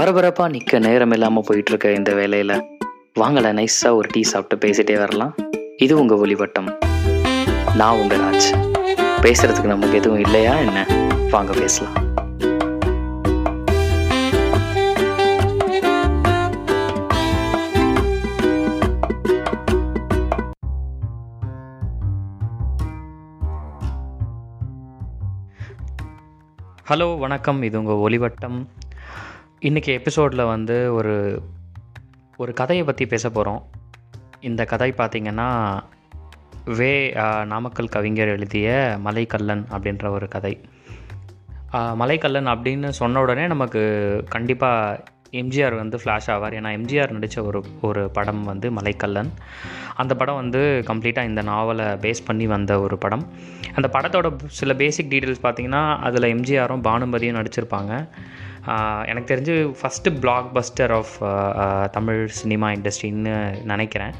பரபரப்பாக நிற்க நேரம் இல்லாமல் போயிட்டுருக்க இந்த வேலையில். வாங்கலை நைஸாக ஒரு டீ சாப்பிட்டு பேசிட்டே வரலாம். இது உங்கள் ஒளிவட்டம். நான் உங்கள் ராஜ். பேசுகிறதுக்கு நமக்கு எதுவும் இல்லையா என்ன? வாங்க பேசலாம். ஹலோ வணக்கம். இது உங்கள் ஒளிவட்டம். இன்றைக்கி எபிசோடில் வந்து ஒரு ஒரு கதையை பற்றி பேச போகிறோம் இந்த கதை பார்த்திங்கன்னா வே நாமக்கல் கவிஞர் எழுதிய மலைக்கல்லன் அப்படின்ற ஒரு கதை. மலைக்கல்லன் அப்படின்னு சொன்ன உடனே நமக்கு கண்டிப்பாக எம்ஜிஆர் வந்து ஃப்ளாஷ் ஆவார். ஏன்னா எம்ஜிஆர் நடித்த ஒரு ஒரு படம் வந்து மலைக்கல்லன். அந்த படம் வந்து கம்ப்ளீட்டாக இந்த நாவலை பேஸ் பண்ணி வந்த ஒரு படம். அந்த படத்தோட சில பேசிக் டீட்டெயில்ஸ் பார்த்தீங்கன்னா அதில் எம்ஜிஆரும் பானுமதியும் நடிச்சிருப்பாங்க. எனக்கு தெரிஞ்சு first blockbuster of Tamil cinema இண்டஸ்ட்ரின்னு நினைக்கிறேன்.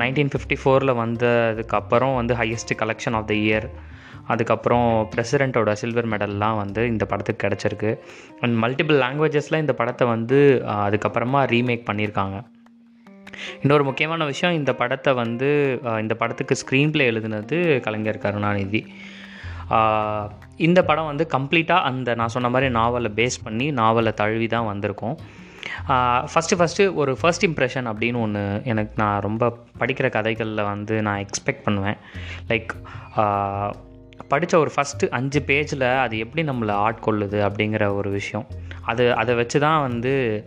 நைன்டீன் ஃபிஃப்டி ஃபோரில் வந்ததுக்கப்புறம் வந்து highest collection of the year அதுக்கப்புறம் பிரசிடெண்ட்டோட சில்வர் மெடல்லாம் வந்து இந்த படத்துக்கு கிடச்சிருக்கு. அண்ட் மல்டிபிள் லாங்குவேஜஸில் இந்த படத்தை வந்து அதுக்கப்புறமா ரீமேக் பண்ணியிருக்காங்க. இன்னொரு முக்கியமான விஷயம் இந்த படத்தை வந்து இந்த படத்துக்கு ஸ்க்ரீன் பிளே எழுதுனது கலைஞர் கருணாநிதி. இந்த படம் வந்து கம்ப்ளீட்டாக அந்த நான் சொன்ன மாதிரி நாவலை பேஸ் பண்ணி நாவலை தழுவி தான் வந்திருக்கும். ஃபஸ்ட்டு ஃபஸ்ட்டு ஒரு ஃபர்ஸ்ட் இம்ப்ரெஷன் அப்படின்னு ஒன்று எனக்கு நான் ரொம்ப படிக்கிற கதைகளில் வந்து நான் எக்ஸ்பெக்ட் பண்ணுவேன். லைக் படித்த ஒரு ஃபஸ்ட்டு அஞ்சு பேஜில் அது எப்படி நம்மளை ஆட்கொள்ளுது அப்படிங்கிற ஒரு விஷயம். அது அதை வச்சு தான் வந்து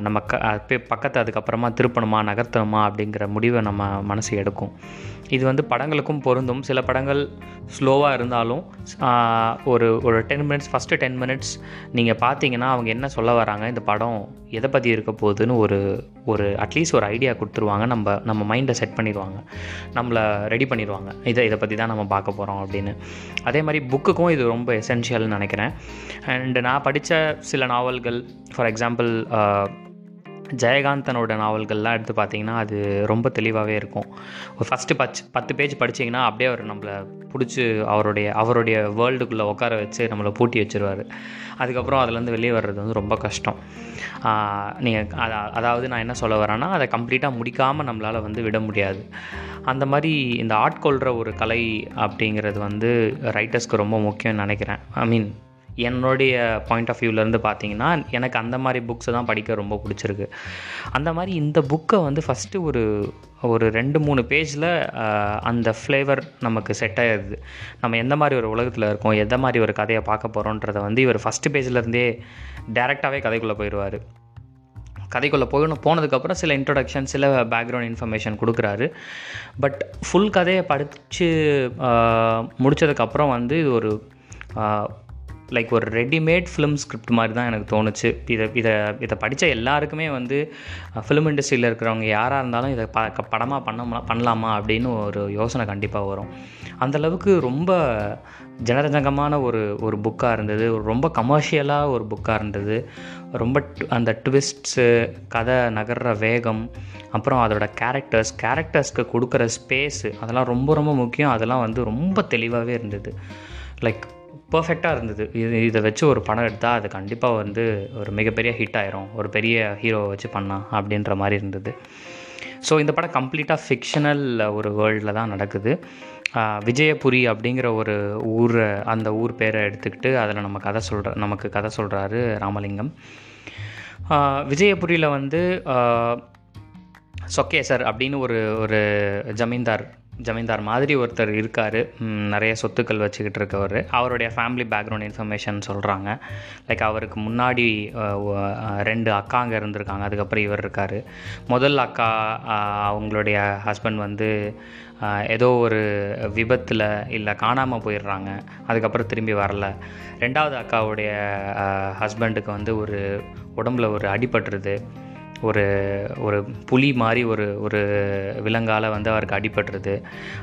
நம்ம க பே- பக்கத்தை அதுக்கப்புறமா திருப்பணுமா நகர்த்தணுமா அப்படிங்கிற முடிவை நம்ம மனசு எடுக்கும். இது வந்து படங்களுக்கும் பொருந்தும். சில படங்கள் ஸ்லோவாக இருந்தாலும் ஒரு ஒரு ten minutes first ten minutes நீங்கள் பார்த்தீங்கன்னா அவங்க என்ன சொல்ல வராங்க இந்த படம் எதை பற்றி இருக்க போகுதுன்னு ஒரு ஒரு அட்லீஸ்ட் ஒரு ஐடியா கொடுத்துருவாங்க. நம்ம நம்ம மைண்டை செட் பண்ணிடுவாங்க. நம்மளை ரெடி பண்ணிடுவாங்க. இதை இதை பற்றி தான் நம்ம பார்க்க போகிறோம் அப்படின்னு. அதே மாதிரி புக்குக்கும் இது ரொம்ப எசென்ஷியல்னு நினைக்கிறேன். அண்ட் நான் படித்த சில நாவல்கள் ஃபார் எக்ஸாம்பிள் ஜெயகாந்தனோட நாவல்கள்லாம் எடுத்து பார்த்தீங்கன்னா அது ரொம்ப தெளிவாகவே இருக்கும். ஒரு ஃபஸ்ட்டு பச் பத்து பேஜ் படிச்சீங்கன்னா அப்படியே அவர் நம்மளை பிடிச்சி அவருடைய அவருடைய வேர்ல்டுக்குள்ளே உட்கார வச்சு நம்மளை பூட்டி வச்சிருவார். அதுக்கப்புறம் அதுலேருந்து வெளியே வர்றது வந்து ரொம்ப கஷ்டம். நீங்கள் அதாவது நான் என்ன சொல்ல வரேன்னா அதை கம்ப்ளீட்டாக முடிக்காமல் நம்மளால் வந்து விட முடியாது. அந்த மாதிரி இந்த ஆட்கொள்கிற ஒரு கலை அப்படிங்கிறது வந்து ரைட்டர்ஸ்க்கு ரொம்ப முக்கியம்னு நினைக்கிறேன். ஐ மீன் என்னுடைய பாயிண்ட் ஆஃப் வியூவிலேருந்து பார்த்தீங்கன்னா எனக்கு அந்த மாதிரி புக்ஸை தான் படிக்க ரொம்ப பிடிச்சிருக்கு. அந்த மாதிரி இந்த புக்கை வந்து ஃபஸ்ட்டு ஒரு ஒரு ரெண்டு மூணு பேஜில் அந்த ஃப்ளேவர் நமக்கு செட் ஆகிடுது நம்ம எந்த மாதிரி ஒரு உலகத்தில் இருக்கோம் எந்த மாதிரி ஒரு கதையை பார்க்க போகிறோன்றதை வந்து இவர் ஃபஸ்ட்டு பேஜ்லேருந்தே டேரெக்டாகவே கதைக்குள்ளே போயிடுவார் கதைக்குள்ளே போகணும் போனதுக்கப்புறம் சில இன்ட்ரொடக்ஷன் சில பேக்ரவுண்ட் இன்ஃபர்மேஷன் கொடுக்குறாரு. பட் ஃபுல் கதையை படித்து முடித்ததுக்கப்புறம் வந்து இது ஒரு லைக் ஒரு ரெடிமேட் ஃபிலிம் ஸ்கிரிப்ட் மாதிரி தான் எனக்கு தோணுச்சு. இதை இதை இதை படித்த எல்லாருக்குமே வந்து ஃபிலிம் இண்டஸ்ட்ரியில் இருக்கிறவங்க யாராக இருந்தாலும் இதை ப படமாக பண்ண பண்ணலாமா அப்படின்னு ஒரு யோசனை கண்டிப்பாக வரும். அந்த அளவுக்கு ரொம்ப ஜனரஞ்சகமான ஒரு ஒரு புக்காக இருந்தது. ரொம்ப கமர்ஷியலாக ஒரு புக்காக இருந்தது. ரொம்ப அந்த ட்விஸ்ட்ஸு கதை நகர்ற வேகம் அப்புறம் அதோட கேரக்டர்ஸ் கேரக்டர்ஸ்க்கு கொடுக்குற ஸ்பேஸு அதெல்லாம் ரொம்ப ரொம்ப முக்கியம். அதெல்லாம் வந்து ரொம்ப தெளிவாகவே இருந்தது. லைக் பர்ஃபெக்டாக இருந்தது. இது இதை வச்சு ஒரு படம் எடுத்தால் அது கண்டிப்பாக வந்து ஒரு மிகப்பெரிய ஹிட் ஆயிரும். ஒரு பெரிய ஹீரோவை வச்சு பண்ணலாம் அப்படின்ற மாதிரி இருந்தது. ஸோ இந்த படம் கம்ப்ளீட்டாக ஃபிக்ஷனல் ஒரு வேர்ல்டில் தான் நடக்குது. விஜயபுரி அப்படிங்கிற ஒரு ஊர் அந்த ஊர் பேரை எடுத்துக்கிட்டு அதில் நம்ம கதை சொல்கிற நமக்கு கதை சொல்கிறாரு ராமலிங்கம். விஜயபுரியில் வந்து சொக்கேசர் அப்படின்னு ஒரு ஒரு ஜமீன்தார் ஜமீன்தார் மாதிரி ஒருத்தர் இருக்கார். நிறைய சொத்துக்கள் வச்சுக்கிட்டு இருக்கவர். அவருடைய ஃபேமிலி பேக்ரவுண்ட் இன்ஃபர்மேஷன் சொல்கிறாங்க லைக் அவருக்கு முன்னாடி ரெண்டு அக்காங்க இருந்திருக்காங்க. அதுக்கப்புறம் இவர் இருக்கார். முதல் அக்கா அவங்களுடைய ஹஸ்பண்ட் வந்து ஏதோ ஒரு விபத்தில் இல்லை காணாமல் போயிடுறாங்க. அதுக்கப்புறம் திரும்பி வரல. ரெண்டாவது அக்காவுடைய ஹஸ்பண்டுக்கு வந்து ஒரு உடம்புல ஒரு அடிபட்டுருது. ஒரு ஒரு புலி மாதிரி ஒரு ஒரு விலங்கால் வந்து அவருக்கு அடிபட்டுருது.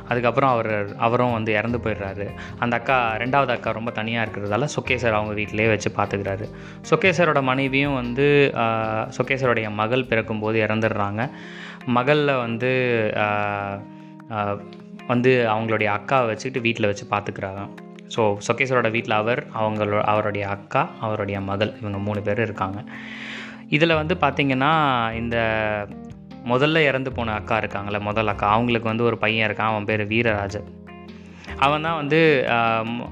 அதுக்கப்புறம் அவர் அவரும் வந்து இறந்து போயிடுறாரு. அந்த அக்கா ரெண்டாவது அக்கா ரொம்ப தனியாக இருக்கிறதால சொக்கேசர் அவங்க வீட்டிலேயே வச்சு பார்த்துக்கிறாரு. சொக்கேசரோட மனைவியும் வந்து சொக்கேசருடைய மகள் பிறக்கும்போது இறந்துடுறாங்க. மகளில் வந்து வந்து அவங்களுடைய அக்காவை வச்சுக்கிட்டு வீட்டில் வச்சு பார்த்துக்கிறாங்க. ஸோ சொக்கேஸ்வரோட வீட்டில் அவர் அவங்களோட அவருடைய அக்கா அவருடைய மகள் இவங்க மூணு பேர் இருக்காங்க. இதில் வந்து பார்த்திங்கன்னா இந்த முதல்ல இறந்து போன அக்கா இருக்காங்களே முதல் அக்கா அவங்களுக்கு வந்து ஒரு பையன் இருக்கான் அவன் பேர் வீரராஜன் அவன் தான் வந்து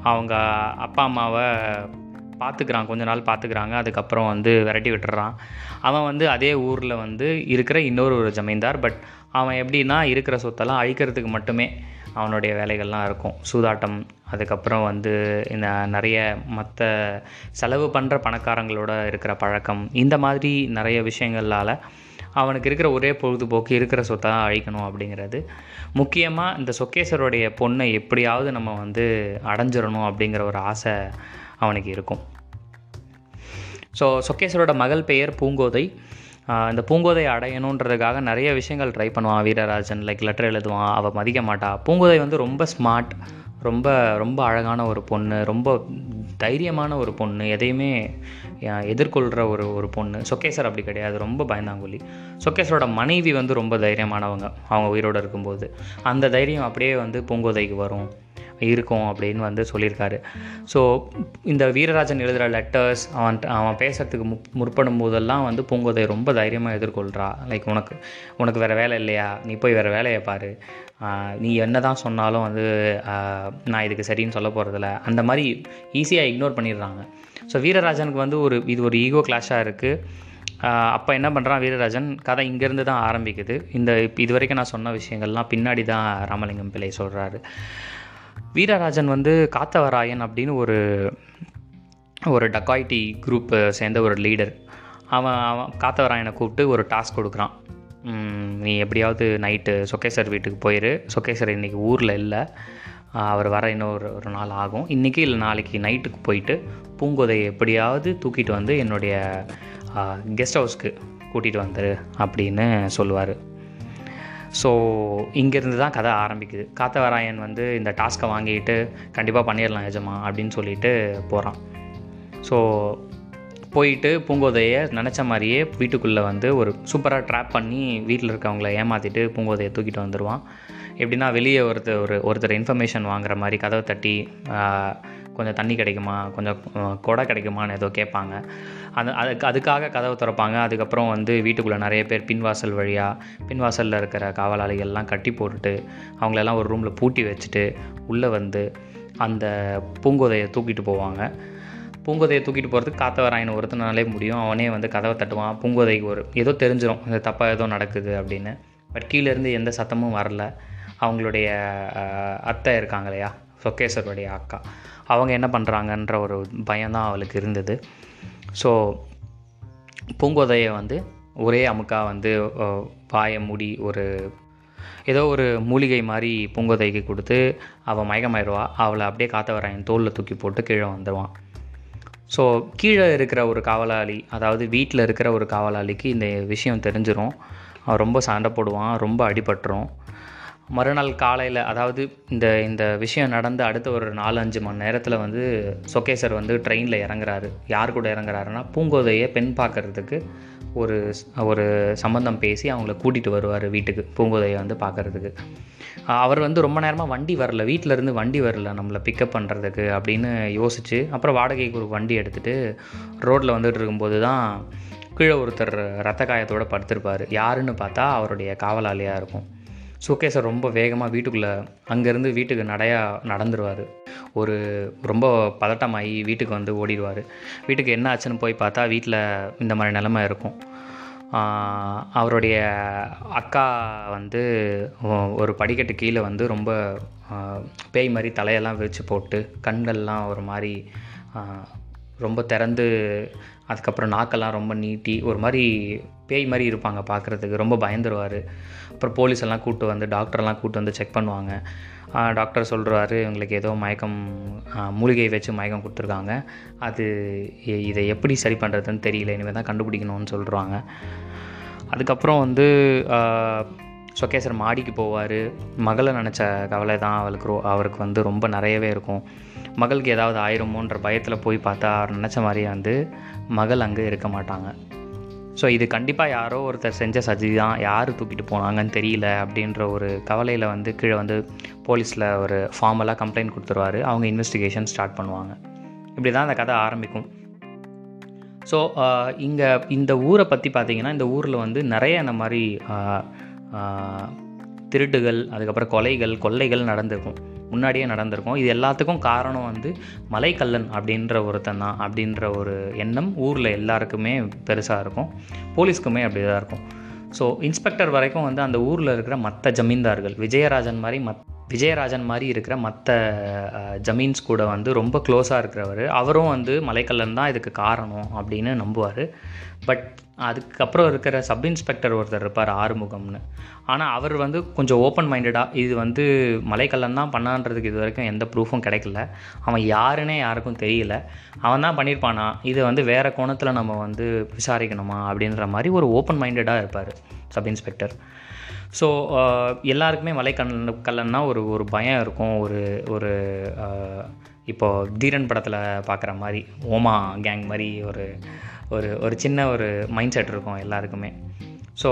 அவங்க அப்பா அம்மாவை பார்த்துக்கிறான் கொஞ்ச நாள் பார்த்துக்கிறாங்க அதுக்கப்புறம் வந்து விரட்டி விட்டுறான். அவன் வந்து அதே ஊரில் வந்து இருக்கிற இன்னொரு ஒரு ஜமீன்தார் பட் அவன் எப்படின்னா இருக்கிற சொத்தெல்லாம் அழிக்கிறதுக்கு மட்டுமே அவனுடைய வேலைகள்லாம் இருக்கும். சூதாட்டம் அதுக்கப்புறம் வந்து இந்த நிறைய மற்ற செலவு பண்ணுற பணக்காரங்களோட இருக்கிற பழக்கம் இந்த மாதிரி நிறைய விஷயங்களால் அவனுக்கு இருக்கிற ஒரே பொழுதுபோக்கு இருக்கிற சொத்தை தான் அழிக்கணும் அப்படிங்கிறது. முக்கியமாக இந்த சொக்கேசருடைய பொண்ணை எப்படியாவது நம்ம வந்து அடைஞ்சிடணும் அப்படிங்கிற ஒரு ஆசை அவனுக்கு இருக்கும். ஸோ சொக்கேஸ்வரோட மகள் பெயர் பூங்கோதை. இந்த பூங்கோதை அடையணுன்றதுக்காக நிறைய விஷயங்கள் ட்ரை பண்ணுவான் வீரராஜன். லைக் லெட்டர் எழுதுவான் அவள் மதிக்க மாட்டா. பூங்கோதை வந்து ரொம்ப ஸ்மார்ட் ரொம்ப ரொம்ப அழகான ஒரு பொண்ணு ரொம்ப தைரியமான ஒரு பொண்ணு எதையுமே எதிர்கொள்கிற ஒரு ஒரு பொண்ணு. சொக்கேசர் அப்படி கிடையாது ரொம்ப பயந்தாங்குழி சொக்கேசரோட மனைவி வந்து ரொம்ப தைரியமானவங்க அவங்க உயிரோடு இருக்கும்போது. அந்த தைரியம் அப்படியே வந்து பூங்கோதைக்கு வரும். இருக்கும் அப்படின்னு வந்து சொல்லியிருக்காரு. ஸோ இந்த வீரராஜன் எழுதுகிற லெட்டர்ஸ் அவன் அவன் பேசுறதுக்கு முப் முற்படும் போதெல்லாம் வந்து பூங்கோதை ரொம்ப தைரியமாக எதிர்கொள்கிறா லைக் உனக்கு உனக்கு வேறு வேலை இல்லையா? நீ போய் வேறு வேலையை பாரு. நீ என்ன தான் சொன்னாலும் வந்து நான் இதுக்கு சரின்னு சொல்ல போகிறதில்ல அந்த மாதிரி ஈஸியாக இக்னோர் பண்ணிடுறாங்க. ஸோ வீரராஜனுக்கு வந்து ஒரு இது ஒரு ஈகோ கிளாஷாக இருக்குது அப்போ என்ன பண்ணுறான் வீரராஜன்? கதை இங்கேருந்து தான் ஆரம்பிக்குது. இந்த இப்ப இது வரைக்கும் நான் சொன்ன விஷயங்கள்லாம் பின்னாடி தான் ராமலிங்கம் பிள்ளை சொல்கிறாரு வீரராஜன் வந்து காத்தவராயன் அப்படின்னு ஒரு ஒரு டக்காய்டி குரூப்பை சேர்ந்த ஒரு லீடர் அவன் அவன் காத்தவராயனை கூப்பிட்டு ஒரு டாஸ்க் கொடுக்குறான். நீ எப்படியாவது நைட்டு சொக்கேசர் வீட்டுக்கு போயிரு. சொக்கேசர் இன்றைக்கி ஊரில் இல்லை. அவர் வர இன்னொரு ஒரு நாள் ஆகும். இன்றைக்கி இல்லை நாளைக்கு நைட்டுக்கு போயிட்டு பூங்கோதையை எப்படியாவது தூக்கிட்டு வந்து என்னுடைய கெஸ்ட் ஹவுஸ்க்கு கூட்டிகிட்டு வந்துரு அப்படின்னு சொல்லுவார். ஸோ இங்கேருந்து தான் கதை ஆரம்பிக்குது. காத்தவராயன் வந்து இந்த டாஸ்க்கை வாங்கிட்டு கண்டிப்பாக பண்ணிடலாம் எஜமா அப்படின்னு சொல்லிட்டு போகிறான் ஸோ போயிட்டு பூங்கோதையை நினச்ச மாதிரியே வீட்டுக்குள்ளே வந்து ஒரு சூப்பராக ட்ராப் பண்ணி வீட்டில் இருக்கவங்கள ஏமாற்றிட்டு பூங்கோதையை தூக்கிட்டு வந்துடுவான் எப்படின்னா வெளியே ஒருத்தர் ஒரு ஒருத்தர் இன்ஃபர்மேஷன் வாங்குற மாதிரி கதவை தட்டி கொஞ்சம் தண்ணி கிடைக்குமா? கொஞ்சம் கொடை கிடைக்குமான்னு ஏதோ கேட்பாங்க. அந்த அதுக்கு அதுக்காக கதவை திறப்பாங்க. அதுக்கப்புறம் வந்து வீட்டுக்குள்ளே நிறைய பேர் பின்வாசல் வழியாக பின்வாசலில் இருக்கிற காவலாளிகள்லாம் கட்டி போட்டுட்டு அவங்களெல்லாம் ஒரு ரூமில் பூட்டி வச்சுட்டு உள்ளே வந்து அந்த பூங்கோதையை தூக்கிட்டு போவாங்க. பூங்கோதையை தூக்கிட்டு போகிறதுக்கு காத்தவராயன் ஒருத்தனாலே முடியும். அவனே வந்து கதவை தட்டுவான். பூங்கோதைக்கு ஒரு ஏதோ தெரிஞ்சிடும் இந்த தப்பாக ஏதோ நடக்குது அப்படின்னு. பட் கீழேருந்து எந்த சத்தமும் வரல. அவங்களுடைய அத்தை இருக்காங்க இல்லையா? சொக்கேசருடைய அக்கா. அவங்க என்ன பண்ணுறாங்கன்ற ஒரு பயம்தான் அவளுக்கு இருந்தது. ஸோ பூங்கோதையை வந்து ஒரே அமுக்கா வந்து வாய மூடி ஒரு ஏதோ ஒரு மூலிகை மாதிரி பூங்கோதைக்கு கொடுத்து அவள் மயக்கமாயிடுவா அவளை அப்படியே காத்தவராயன் தோளில் தூக்கி போட்டு கீழே வந்துடுவான் ஸோ கீழே இருக்கிற ஒரு காவலாளி அதாவது வீட்டில் இருக்கிற ஒரு காவலாளிக்கு இந்த விஷயம் தெரிஞ்சிடும் அவன் ரொம்ப சண்டை போடுவான் ரொம்ப அடிபட்டுரும். மறுநாள் காலையில் அதாவது இந்த இந்த விஷயம் நடந்து அடுத்த ஒரு நாலு அஞ்சு மணி நேரத்தில் வந்து சொகேசர் வந்து ட்ரெயினில் இறங்குறாரு. யார் கூட இறங்குறாருன்னா பூங்கோதையை பெண் பார்க்கறதுக்கு ஒரு ஒரு சம்பந்தம் பேசி அவங்கள கூட்டிகிட்டு வருவார் வீட்டுக்கு பூங்கோதையை வந்து பார்க்கறதுக்கு. அவர் வந்து ரொம்ப நேரமாக வண்டி வரல வீட்டில் இருந்து வண்டி வரல நம்மளை பிக்கப் பண்ணுறதுக்கு அப்படின்னு யோசிச்சு அப்புறம் வாடகைக்கு ஒரு வண்டி எடுத்துகிட்டு ரோட்டில் வந்துட்டு இருக்கும்போது தான் கீழே ஒருத்தர் ரத்த காயத்தோடு படுத்திருப்பார். யாருன்னு பார்த்தா அவருடைய காவலாளியாக இருக்கும். சுகேசர் ரொம்ப வேகமாக வீட்டுக்குள்ளே அங்கேருந்து வீட்டுக்கு நடையா நடந்துருவார். ஒரு ரொம்ப பதட்டமாகி வீட்டுக்கு வந்து ஓடிடுவார். வீட்டுக்கு என்ன ஆச்சுன்னு போய் பார்த்தா வீட்டில் இந்த மாதிரி நிலமை இருக்கும். அவருடைய அக்கா வந்து ஒரு படிக்கட்டு கீழே வந்து ரொம்ப பேய் மாதிரி தலையெல்லாம் விரித்து போட்டு கண்கள்லாம் ஒரு மாதிரி ரொம்ப திறந்து அதுக்கப்புறம் நாக்கெல்லாம் ரொம்ப நீட்டி ஒரு மாதிரி பேய் மாதிரி இருப்பாங்க பார்க்குறதுக்கு ரொம்ப பயந்துருவார். அப்புறம் போலீஸ் எல்லாம் கூப்பிட்டு வந்து டாக்டர்லாம் கூப்பிட்டு வந்து செக் பண்ணுவாங்க. டாக்டர் சொல்கிறாரு இவங்களுக்கு ஏதோ மயக்கம் மூலிகை வச்சு மயக்கம் கொடுத்துருக்காங்க. அது இதை எப்படி சரி பண்ணுறதுன்னு தெரியல இனிமேல் தான் கண்டுபிடிக்கணும்னு சொல்கிறாங்க அதுக்கப்புறம் வந்து சொக்கேசர் மாடிக்கு போவார். மகளை நினச்ச கவலை தான் அவளுக்கு ரோ அவருக்கு வந்து ரொம்ப நிறையவே இருக்கும். மகளுக்கு ஏதாவது ஆயிருமோன்ற பயத்தில் போய் பார்த்தா நினச்ச மாதிரியே வந்து மகள் அங்கே இருக்க மாட்டாங்க. ஸோ இது கண்டிப்பாக யாரோ ஒருத்தர் செஞ்ச சதி தான். யார் தூக்கிட்டு போனாங்கன்னு தெரியல அப்படின்ற ஒரு கவலையில் வந்து கீழே வந்து போலீஸில் ஒரு ஃபார்மலாக கம்ப்ளைண்ட் கொடுத்துருவாரு. அவங்க இன்வெஸ்டிகேஷன் ஸ்டார்ட் பண்ணுவாங்க. இப்படி தான் அந்த கதை ஆரம்பிக்கும். ஸோ இங்கே இந்த ஊரை பற்றி பார்த்திங்கன்னா இந்த ஊரில் வந்து நிறைய இந்த மாதிரி திருட்டுகள் அதுக்கப்புறம் கொலைகள் கொள்ளைகள் நடந்திருக்கும். முன்னாடியே நடந்திருக்கும். இது எல்லாத்துக்கும் காரணம் வந்து மலைக்கல்லன் அப்படின்ற ஒருத்தன் தான் அப்படின்ற ஒரு எண்ணம் ஊரில் எல்லாருக்குமே பெருசாக இருக்கும். போலீஸ்க்குமே அப்படி தான் இருக்கும். ஸோ இன்ஸ்பெக்டர் வரைக்கும் வந்து அந்த ஊரில் இருக்கிற மற்ற ஜமீன்தார்கள் விஜயராஜன் மாதிரி மத் விஜயராஜன் மாதிரி இருக்கிற மற்ற ஜமீன்ஸ் கூட வந்து ரொம்ப க்ளோஸாக இருக்கிறவர். அவரும் வந்து மலைக்கல்லன் தான் இதுக்கு காரணம் அப்படின்னு நம்புவார். பட் அதுக்கப்புறம் இருக்கிற சப் இன்ஸ்பெக்டர் ஒருத்தர் இருப்பார் ஆறுமுகம்னு. ஆனால் அவர் வந்து கொஞ்சம் ஓப்பன் மைண்டடாக இது வந்து மலைக்கல்லன் தான் பண்ணான்றதுக்கு இது வரைக்கும் எந்த ப்ரூஃபும் கிடைக்கல. அவன் யாருன்னே யாருக்கும் தெரியல. அவன் தான் பண்ணியிருப்பானா இதை வந்து வேறு கோணத்தில் நம்ம வந்து விசாரிக்கணுமா? அப்படின்ற மாதிரி ஒரு ஓப்பன் மைண்டடாக இருப்பார் சப் இன்ஸ்பெக்டர் ஸோ uh, எல்லாருக்குமே மலைக்கல்லன் கல்லன்னா ஒரு ஒரு பயம் இருக்கும். ஒரு ஒரு uh, இப்போது தீரன் படத்தில் பார்க்குற மாதிரி ஓமா கேங் மாதிரி ஒரு ஒரு ஒரு சின்ன ஒரு மைண்ட் செட் இருக்கும் எல்லாருக்குமே. ஸோ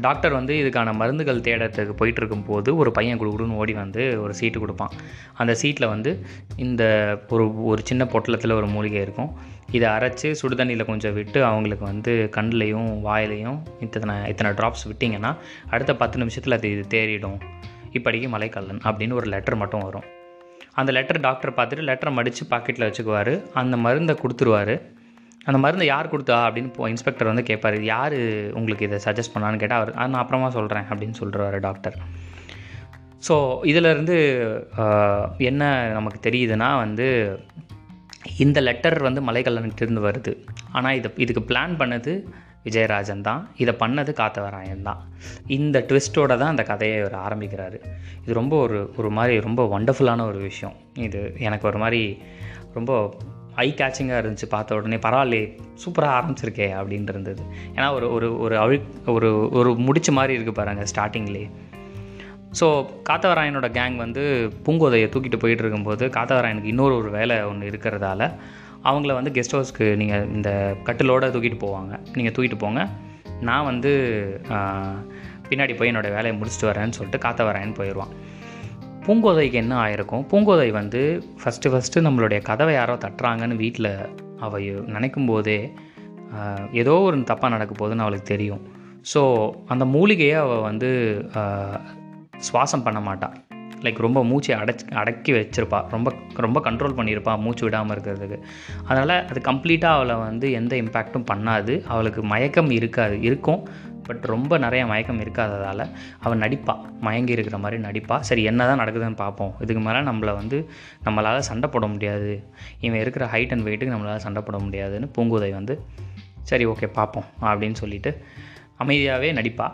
டாக்டர் வந்து இதுக்கான மருந்துகள் தேடத்துக்கு போயிட்டு இருக்கும்போது ஒரு பையன் குடுகுடுன்னு ஓடி வந்து ஒரு சீட்டு கொடுப்பான். அந்த சீட்டில் வந்து இந்த ஒரு ஒரு சின்ன பொட்டலத்தில் ஒரு மூலிகை இருக்கும். இதை அரைச்சி சுடுதண்ணியில் கொஞ்சம் விட்டு அவங்களுக்கு வந்து கண்ணுலையும் வாயிலையும் இத்தனை இத்தனை ட்ராப்ஸ் விட்டிங்கன்னா அடுத்த பத்து நிமிஷத்தில் அது இது தேறிடும். இப்படிக்கு மலைக்கல்லன் அப்படின்னு ஒரு லெட்டர் மட்டும் வரும். அந்த லெட்டர் டாக்டர் பார்த்துட்டு லெட்டரை மடித்து பாக்கெட்டில் வச்சுக்குவார். அந்த மருந்தை கொடுத்துருவாரு. அந்த மருந்தை யார் கொடுத்தா அப்படின்னு இப்போ இன்ஸ்பெக்டர் வந்து கேட்பாரு யார் உங்களுக்கு இதை சஜஸ்ட் பண்ணான்னு கேட்டால் அவர் நான் அப்புறமா சொல்கிறேன் அப்படின்னு சொல்கிறாரு டாக்டர் ஸோ இதிலேருந்து என்ன நமக்கு தெரியுதுன்னா வந்து இந்த லெட்டர் வந்து மலைக்கல்லன்கிட்டேருந்து வருது. ஆனால் இதை இதுக்கு பிளான் பண்ணது விஜயராஜன் தான். இதை பண்ணது காத்தவராயன் தான். இந்த ட்விஸ்ட்டோட தான் அந்த கதையை அவர் ஆரம்பிக்கிறாரு. இது ரொம்ப ஒரு ஒரு மாதிரி ரொம்ப ஒண்டர்ஃபுல்லான ஒரு விஷயம். இது எனக்கு ஒரு மாதிரி ரொம்ப ஐ கேச்சிங்காக இருந்துச்சு பார்த்த உடனே பரவாயில்லையே சூப்பராக ஆரம்பிச்சிருக்கே அப்படின்ட்டு இருந்தது. ஏன்னா ஒரு ஒரு ஒரு அழு ஒரு ஒரு முடிச்ச மாதிரி இருக்குது பாருங்கள் ஸ்டார்டிங்லேயே ஸோ காத்தவராயனோட கேங் வந்து பூங்கோதையை தூக்கிட்டு போயிட்டு இருக்கும்போது காத்தவராயனுக்கு இன்னொரு ஒரு வேலை ஒன்று இருக்கிறதால அவங்கள வந்து கெஸ்ட் ஹவுஸ்க்கு நீங்கள் இந்த கட்டிலோடு தூக்கிட்டு போவாங்க. நீங்கள் தூக்கிட்டு போங்க. நான் வந்து பின்னாடி போய் என்னோடய வேலையை முடிச்சுட்டு வரேன்னு சொல்லிட்டு காத்தவராயன் போயிடுவான் பூங்கோதைக்கு என்ன ஆயிருக்கும்? பூங்கோதை வந்து ஃபஸ்ட்டு ஃபஸ்ட்டு நம்மளுடைய கதவை யாரோ தட்டுறாங்கன்னு வீட்டில் அவள் நினைக்கும் போதே ஏதோ ஒரு தப்பாக நடக்க போகுதுன்னு அவளுக்கு தெரியும். ஸோ அந்த மூலிகையை அவள் வந்து சுவாசம் பண்ண மாட்டாள் லைக் ரொம்ப மூச்சை அடைச்சி அடக்கி வச்சுருப்பா. ரொம்ப ரொம்ப கண்ட்ரோல் பண்ணியிருப்பா மூச்சு விடாமல் இருக்கிறதுக்கு. அதனால் அது கம்ப்ளீட்டாக அவளை வந்து எந்த இம்பேக்ட்டும் பண்ணாது. அவளுக்கு மயக்கம் இருக்காது இருக்கும். பட் ரொம்ப நிறைய மயக்கம் இருக்காததால் அவள் நடிப்பாள் மயங்கி இருக்கிற மாதிரி நடிப்பாள் சரி என்ன தான் நடக்குதுன்னு பார்ப்போம் இதுக்கு மேலே நம்மளை வந்து நம்மளால் சண்டை போட முடியாது. இவன் இருக்கிற ஹைட் அண்ட் வெயிட்டுக்கு நம்மளால் சண்டை போட முடியாதுன்னு பூங்குதை வந்து சரி ஓகே பார்ப்போம் அப்படின்னு சொல்லிட்டு அமைதியாகவே நடிப்பாள்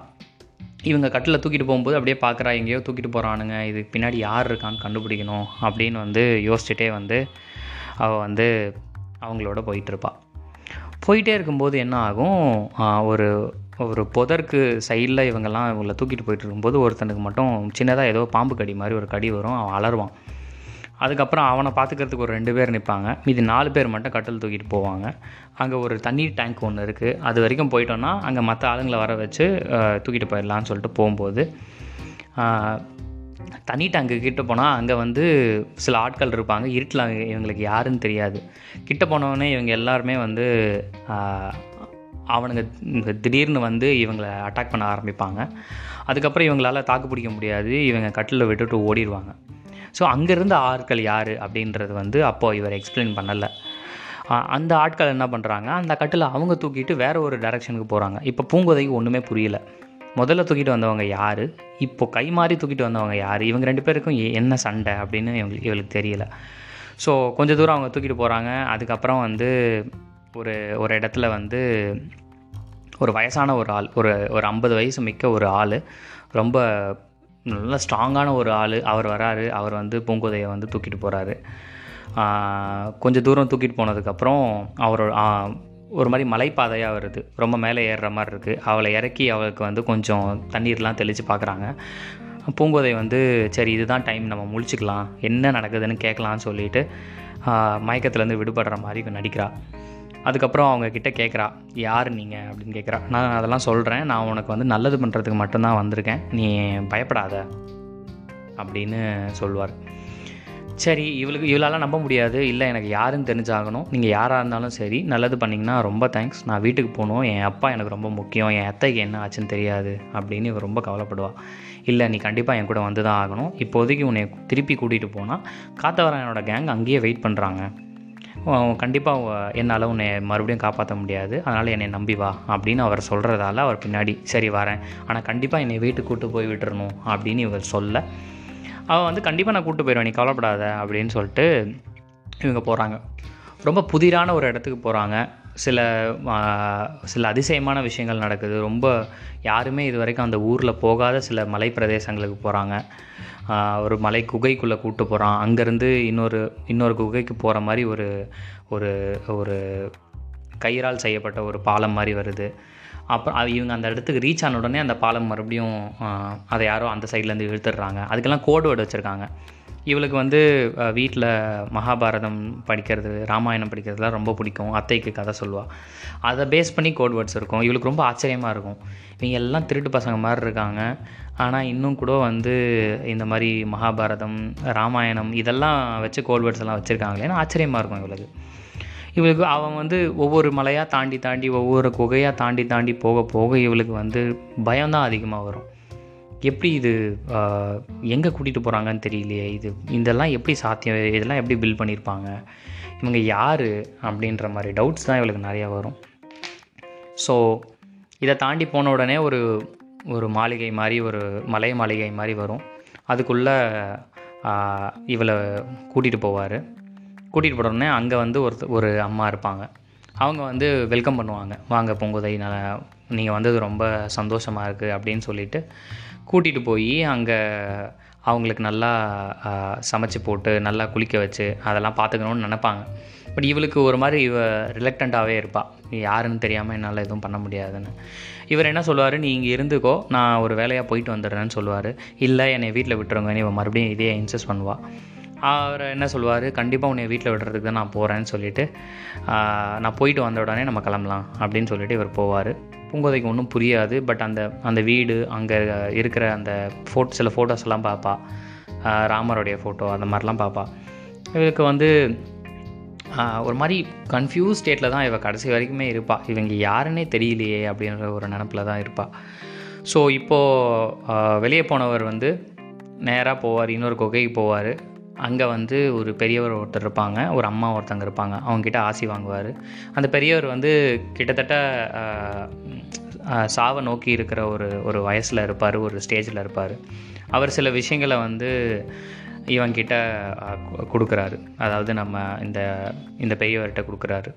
இவங்க கட்டில் தூக்கிட்டு போகும்போது அப்படியே பார்க்குறா எங்கேயோ தூக்கிட்டு போகிறானுங்க இதுக்கு பின்னாடி யார் இருக்கான்னு கண்டுபிடிக்கணும் அப்படின்னு வந்து யோசிச்சுட்டே வந்து அவள் வந்து அவங்களோட போயிட்டுருப்பாள் போயிட்டே இருக்கும்போது என்ன ஆகும்? ஒரு ஒரு புதற்கு சைடில் இவங்கெல்லாம் இவங்கள தூக்கிட்டு போயிட்டு இருக்கும்போது ஒருத்தனுக்கு மட்டும் சின்னதாக ஏதோ பாம்பு கடி மாதிரி ஒரு கடி வரும். அவன் அலறுவான். அதுக்கப்புறம் அவனை பார்த்துக்கிறதுக்கு ஒரு ரெண்டு பேர் நிற்பாங்க மீதி நாலு பேர் மட்டும் கட்டில் தூக்கிட்டு போவாங்க. அங்கே ஒரு தண்ணீர் டேங்க் ஒன்று இருக்குது அது வரைக்கும் போயிட்டோன்னா அங்கே மற்ற ஆளுங்களை வர வச்சு தூக்கிட்டு போயிடலான்னு சொல்லிட்டு போகும்போது தனி தண்ணி டேங்க்கு கிட்ட போனால் அங்கே வந்து சில ஆட்கள் இருப்பாங்க. இருட்டில் இவங்களுக்கு யாருன்னு தெரியாது. கிட்ட போனவொடனே இவங்க எல்லாருமே வந்து அவனுங்க திடீர்னு வந்து இவங்களை அட்டாக் பண்ண ஆரம்பிப்பாங்க. அதுக்கப்புறம் இவங்களால தாக்கு பிடிக்க முடியாது. இவங்க கட்டில் விட்டுட்டு ஓடிடுவாங்க. ஸோ அங்கேருந்த ஆட்கள் யார் அப்படின்றது வந்து அப்போ இவர் எக்ஸ்பிளைன் பண்ணலை. அந்த ஆட்கள் என்ன பண்ணுறாங்க அந்த கட்டில் அவங்க தூக்கிட்டு வேறு ஒரு டைரக்ஷனுக்கு போகிறாங்க இப்போ பூங்கோதைக்கு ஒன்றுமே புரியல. முதல்ல தூக்கிட்டு வந்தவங்க யார்? இப்போ கை மாறி தூக்கிட்டு வந்தவங்க யார்? இவங்க ரெண்டு பேருக்கும் என்ன சண்டை அப்படின்னு இவங்களுக்கு இவளுக்கு தெரியல. ஸோ கொஞ்ச தூரம் அவங்க தூக்கிட்டு போகிறாங்க அதுக்கப்புறம் வந்து ஒரு ஒரு இடத்துல வந்து ஒரு வயசான ஒரு ஆள் ஒரு ஒரு ஐம்பது வயசு மிக்க ஒரு ஆள் ரொம்ப நல்ல ஸ்ட்ராங்கான ஒரு ஆள். அவர் வராரு அவர் வந்து பூங்கோதையை வந்து தூக்கிட்டு போகிறாரு கொஞ்சம் தூரம் தூக்கிட்டு போனதுக்கப்புறம் அவரோட ஒரு மாதிரி மலைப்பாதையாக வருது. ரொம்ப மேலே ஏறுற மாதிரி இருக்குது அவளை இறக்கி அவளுக்கு வந்து கொஞ்சம் தண்ணீர்லாம் தெளித்து பார்க்குறாங்க பூங்கோதை வந்து சரி இதுதான் டைம் நம்ம முழிச்சுக்கலாம். என்ன நடக்குதுன்னு கேட்கலான்னு சொல்லிட்டு மயக்கத்துலேருந்து விடுபடுற மாதிரி நடிக்கிறா. அதுக்கப்புறம் அவங்கக்கிட்ட கேட்குறா யார் நீங்கள் அப்படின்னு கேட்குறா நான் அதெல்லாம் சொல்கிறேன் நான் உனக்கு வந்து நல்லது பண்ணுறதுக்கு மட்டும்தான் வந்திருக்கேன். நீ பயப்படாத அப்படின்னு சொல்லுவார். சரி இவளுக்கு இவளால் நம்ப முடியாது. இல்லை எனக்கு யாருன்னு தெரிஞ்சாகணும். நீங்கள் யாராக இருந்தாலும் சரி நல்லது பண்ணிங்கன்னா ரொம்ப தேங்க்ஸ் நான் வீட்டுக்கு போகணும். என் அப்பா எனக்கு ரொம்ப முக்கியம். என் அத்தைக்கு என்ன ஆச்சுன்னு தெரியாது அப்படின்னு இவர் ரொம்ப கவலைப்படுவாள் இல்லை நீ கண்டிப்பாக என் கூட வந்து தான் ஆகணும். இப்போதைக்கு உன்னை திருப்பி கூட்டிகிட்டு போனால் காத்தவராயனோட கேங் அங்கேயே வெயிட் பண்ணுறாங்க கண்டிப்பாக என்னால் உன்னை மறுபடியும் காப்பாற்ற முடியாது. அதனால் என்னை நம்பி வா அப்படின்னு அவர் சொல்கிறதால அவர் பின்னாடி சரி வரேன். ஆனால் கண்டிப்பாக என்னை வீட்டுக்கு கூட்டு போய் விட்டுறணும் அப்படின்னு இவர் சொல்ல. அவன் வந்து கண்டிப்பாக நான் கூட்டு போயிடுவேன் நீ கவலைப்படாத அப்படின்னு சொல்லிட்டு இவங்க போகிறாங்க ரொம்ப புதிரான ஒரு இடத்துக்கு போகிறாங்க சில சில அதிசயமான விஷயங்கள் நடக்குது. ரொம்ப யாருமே இது வரைக்கும் அந்த ஊரில் போகாத சில மலை பிரதேசங்களுக்கு போகிறாங்க ஒரு மலை குகைக்குள்ளே கூப்பிட்டு போகிறான் அங்கேருந்து இன்னொரு இன்னொரு குகைக்கு போகிற மாதிரி ஒரு ஒரு ஒரு கயிறால் செய்யப்பட்ட ஒரு பாலம் மாதிரி வருது. அப்புறம் அது இவங்க அந்த இடத்துக்கு ரீச் ஆன உடனே அந்த பாலம் மறுபடியும் அதை யாரோ அந்த சைட்லேருந்து இழுத்துடுறாங்க. அதுக்கெல்லாம் கோடு வேர்டு வச்சுருக்காங்க. இவளுக்கு வந்து வீட்டில் மகாபாரதம் படிக்கிறது ராமாயணம் படிக்கிறதுலாம் ரொம்ப பிடிக்கும். அத்தைக்கு கதை சொல்லுவாள் அதை பேஸ் பண்ணி கோட் வேர்ட்ஸ் இருக்கும். இவளுக்கு ரொம்ப ஆச்சரியமாக இருக்கும். இவங்க எல்லாம் திருட்டு பசங்க மாதிரி இருக்காங்க. ஆனால் இன்னும் கூட வந்து இந்த மாதிரி மகாபாரதம் ராமாயணம் இதெல்லாம் வச்சு கோட் வேர்ட்ஸ் எல்லாம் வச்சுருக்காங்களேன்னு ஆச்சரியமாக இருக்கும் இவளுக்கு. இவளுக்கு அவன் வந்து ஒவ்வொரு மலையாக தாண்டி தாண்டி ஒவ்வொரு குகையாக தாண்டி தாண்டி போக போக இவளுக்கு வந்து பயம்தான் அதிகமாக வரும். எப்படி இது எங்கே கூட்டிகிட்டு போகிறாங்கன்னு தெரியலையே இது இதெல்லாம் எப்படி சாத்தியம் இதெல்லாம் எப்படி பில் பண்ணியிருப்பாங்க இவங்க யார் அப்படின்ற மாதிரி டவுட்ஸ் தான் இவளுக்கு நிறையா வரும். ஸோ இதை தாண்டி போன உடனே ஒரு ஒரு மாளிகை மாதிரி ஒரு மலை மாளிகை மாதிரி வரும். அதுக்குள்ளே இவளை கூட்டிகிட்டு போவார். கூட்டிகிட்டு போன உடனே அங்கே வந்து ஒரு ஒரு அம்மா இருப்பாங்க. அவங்க வந்து வெல்கம் பண்ணுவாங்க. வாங்க பொங்குதை நான் நீங்கள் வந்தது ரொம்ப சந்தோஷமாக இருக்குது அப்படின்னு சொல்லிட்டு. கூட்டிகிட்டு போய் அங்கே அவங்களுக்கு நல்லா சமைச்சு போட்டு நல்லா குளிக்க வச்சு அதெல்லாம் பார்த்துக்கணுன்னு நினைப்பாங்க. பட் இவளுக்கு ஒரு மாதிரி இவ ரிலக்டண்ட்டாகவே இருப்பாள் யாருன்னு தெரியாமல் என்னால் எதுவும் பண்ண முடியாதுன்னு. இவர் என்ன சொல்லுவார்? நீ இங்கே இருந்துக்கோ நான் ஒரு வேலையாக போயிட்டு வந்துடுறேன்னு சொல்லுவார். இல்லை என்னை வீட்டில் விட்டுருங்கன்னு இவன் மறுபடியும் இதே இன்சஸ்ட் பண்ணுவாள் அவர் என்ன சொல்லுவார்? கண்டிப்பாக உன்னை வீட்டில் விடுறதுக்கு தான் நான் போகிறேன்னு சொல்லிட்டு நான் போயிட்டு வந்த உடனே நம்ம கிளம்பலாம் அப்படின்னு சொல்லிட்டு இவர் போவார். பூங்கோதைக்கு ஒன்றும் புரியாது பட் அந்த அந்த வீடு அங்கே இருக்கிற அந்த ஃபோட் சில ஃபோட்டோஸ் எல்லாம் பார்ப்பா ராமருடைய ஃபோட்டோ அந்த மாதிரிலாம் பார்ப்பா இவருக்கு வந்து ஒரு மாதிரி கன்ஃபியூஸ் ஸ்டேட்டில் தான் இவள் கடைசி வரைக்குமே இருப்பாள் இவங்க யாருன்னே தெரியலையே அப்படின்ற ஒரு நினப்பில் தான் இருப்பாள் ஸோ இப்போது வெளியே போனவர் வந்து நேராக போவார் இன்னொரு குகைக்கு போவார். அங்கே வந்து ஒரு பெரியவர் ஒருத்தர் இருப்பாங்க ஒரு அம்மா ஒருத்தங்க இருப்பாங்க. அவங்கக்கிட்ட ஆசி வாங்குவார். அந்த பெரியவர் வந்து கிட்டத்தட்ட சாவை நோக்கி இருக்கிற ஒரு ஒரு வயசில் இருப்பார் ஒரு ஸ்டேஜில் இருப்பார். அவர் சில விஷயங்களை வந்து இவங்கிட்ட கொடுக்குறாரு. அதாவது நம்ம இந்த இந்த பெரியவர்கிட்ட கொடுக்குறாரு.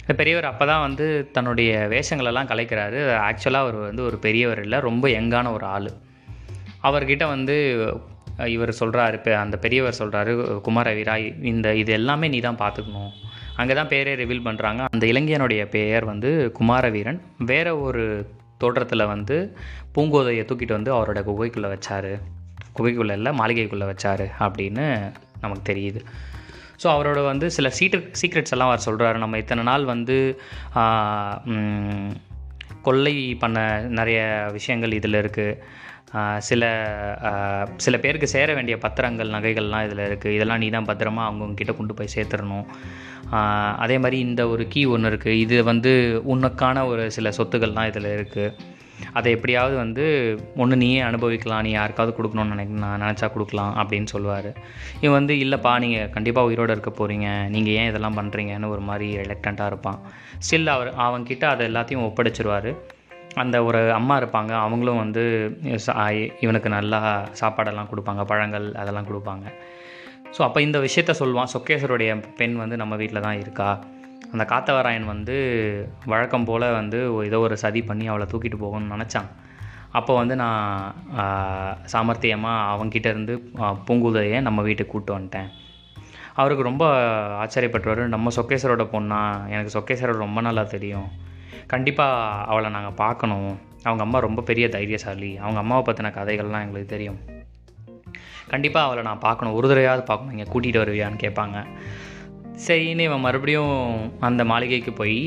இந்த பெரியவர் அப்போ தான் வந்து தன்னுடைய வேஷங்களெல்லாம் கலைக்கிறாரு. ஆக்சுவலாக அவர் வந்து ஒரு பெரியவர் இல்லை ரொம்ப யங்கான ஒரு ஆள். அவர்கிட்ட வந்து இவர் சொல்கிறாரு இப்போ அந்த பெரியவர் சொல்கிறாரு குமாரவீரா இந்த இது எல்லாமே நீ தான் பார்த்துக்கணும் அங்கே தான் பேரே ரிவீல் பண்ணுறாங்க அந்த இளைஞனுடைய பெயர் வந்து குமாரவீரன். வேற ஒரு தோற்றத்தில் வந்து பூங்கோதையை தூக்கிட்டு வந்து அவரோட குகைக்குள்ளே வச்சார். குகைக்குள்ளே இல்லை மாளிகைக்குள்ளே வச்சாரு அப்படின்னு நமக்கு தெரியுது. ஸோ அவரோட வந்து சில சீக்ரெட் சீக்ரெட்ஸ் எல்லாம் அவர் சொல்கிறாரு நம்ம இத்தனை நாள் வந்து கொள்ளை பண்ண நிறைய விஷயங்கள் இதில் இருக்குது சில சில பேருக்கு சேர வேண்டிய பத்திரங்கள் நகைகள்லாம் இதில் இருக்குது இதெல்லாம் நீ தான் பத்திரமா அவங்கக்கிட்ட கொண்டு போய் சேர்த்துடணும். அதே மாதிரி இந்த ஒரு கீ ஒன்று இருக்குது இது வந்து உனக்கான ஒரு சில சொத்துக்கள்லாம் இதில் இருக்குது அதை எப்படியாவது வந்து ஒன்று நீயே அனுபவிக்கலாம். நீ யாருக்காவது கொடுக்கணும்னு நினைக்க நான் நினச்சா கொடுக்கலாம் அப்படின்னு சொல்லுவார். இவன் வந்து இல்லைப்பா நீங்கள் கண்டிப்பாக உயிரோடு இருக்க போகிறீங்க நீங்கள் ஏன் இதெல்லாம் பண்ணுறீங்கன்னு ஒரு மாதிரி ரிலக்டண்ட்டாக இருப்பான். ஸ்டில் அவர் அவன்கிட்ட அதை எல்லாத்தையும் ஒப்படைச்சிருவார். அந்த ஒரு அம்மா இருப்பாங்க அவங்களும் வந்து சா- இவனுக்கு நல்லா சாப்பாடெல்லாம் கொடுப்பாங்க பழங்கள் அதெல்லாம் கொடுப்பாங்க. ஸோ அப்போ இந்த விஷயத்த சொல்லுவான். சொக்கேசருடைய பெண் வந்து நம்ம வீட்டில் தான் இருக்கா? அந்த காத்தவராயன் வந்து வழக்கம் போல் வந்து ஏதோ ஒரு சதி பண்ணி அவளை தூக்கிட்டு போகணும்னு நினச்சான். அப்போ வந்து நான் சாமர்த்தியமாக அவன்கிட்ட இருந்து பூங்குதையை நம்ம வீட்டுக்கு கூப்பிட்டு வந்துட்டேன். அவருக்கு ரொம்ப ஆச்சரியப்பட்டுவார் நம்ம சொக்கேசரோட பொண்ணா எனக்கு சொக்கேசரோட ரொம்ப நல்லா தெரியும். கண்டிப்பாக அவளை நாங்கள் பார்க்கணும். அவங்க அம்மா ரொம்ப பெரிய தைரியசாலி. அவங்க அம்மாவை பற்றின கதைகள்லாம் எங்களுக்கு தெரியும். கண்டிப்பாக அவளை நான் பார்க்கணும். ஒரு தடவையாவது பார்க்கணும். இங்கே கூட்டிகிட்டு வருவியான்னு கேட்பாங்க. சரின்னு இவன் மறுபடியும் அந்த மாளிகைக்கு போய்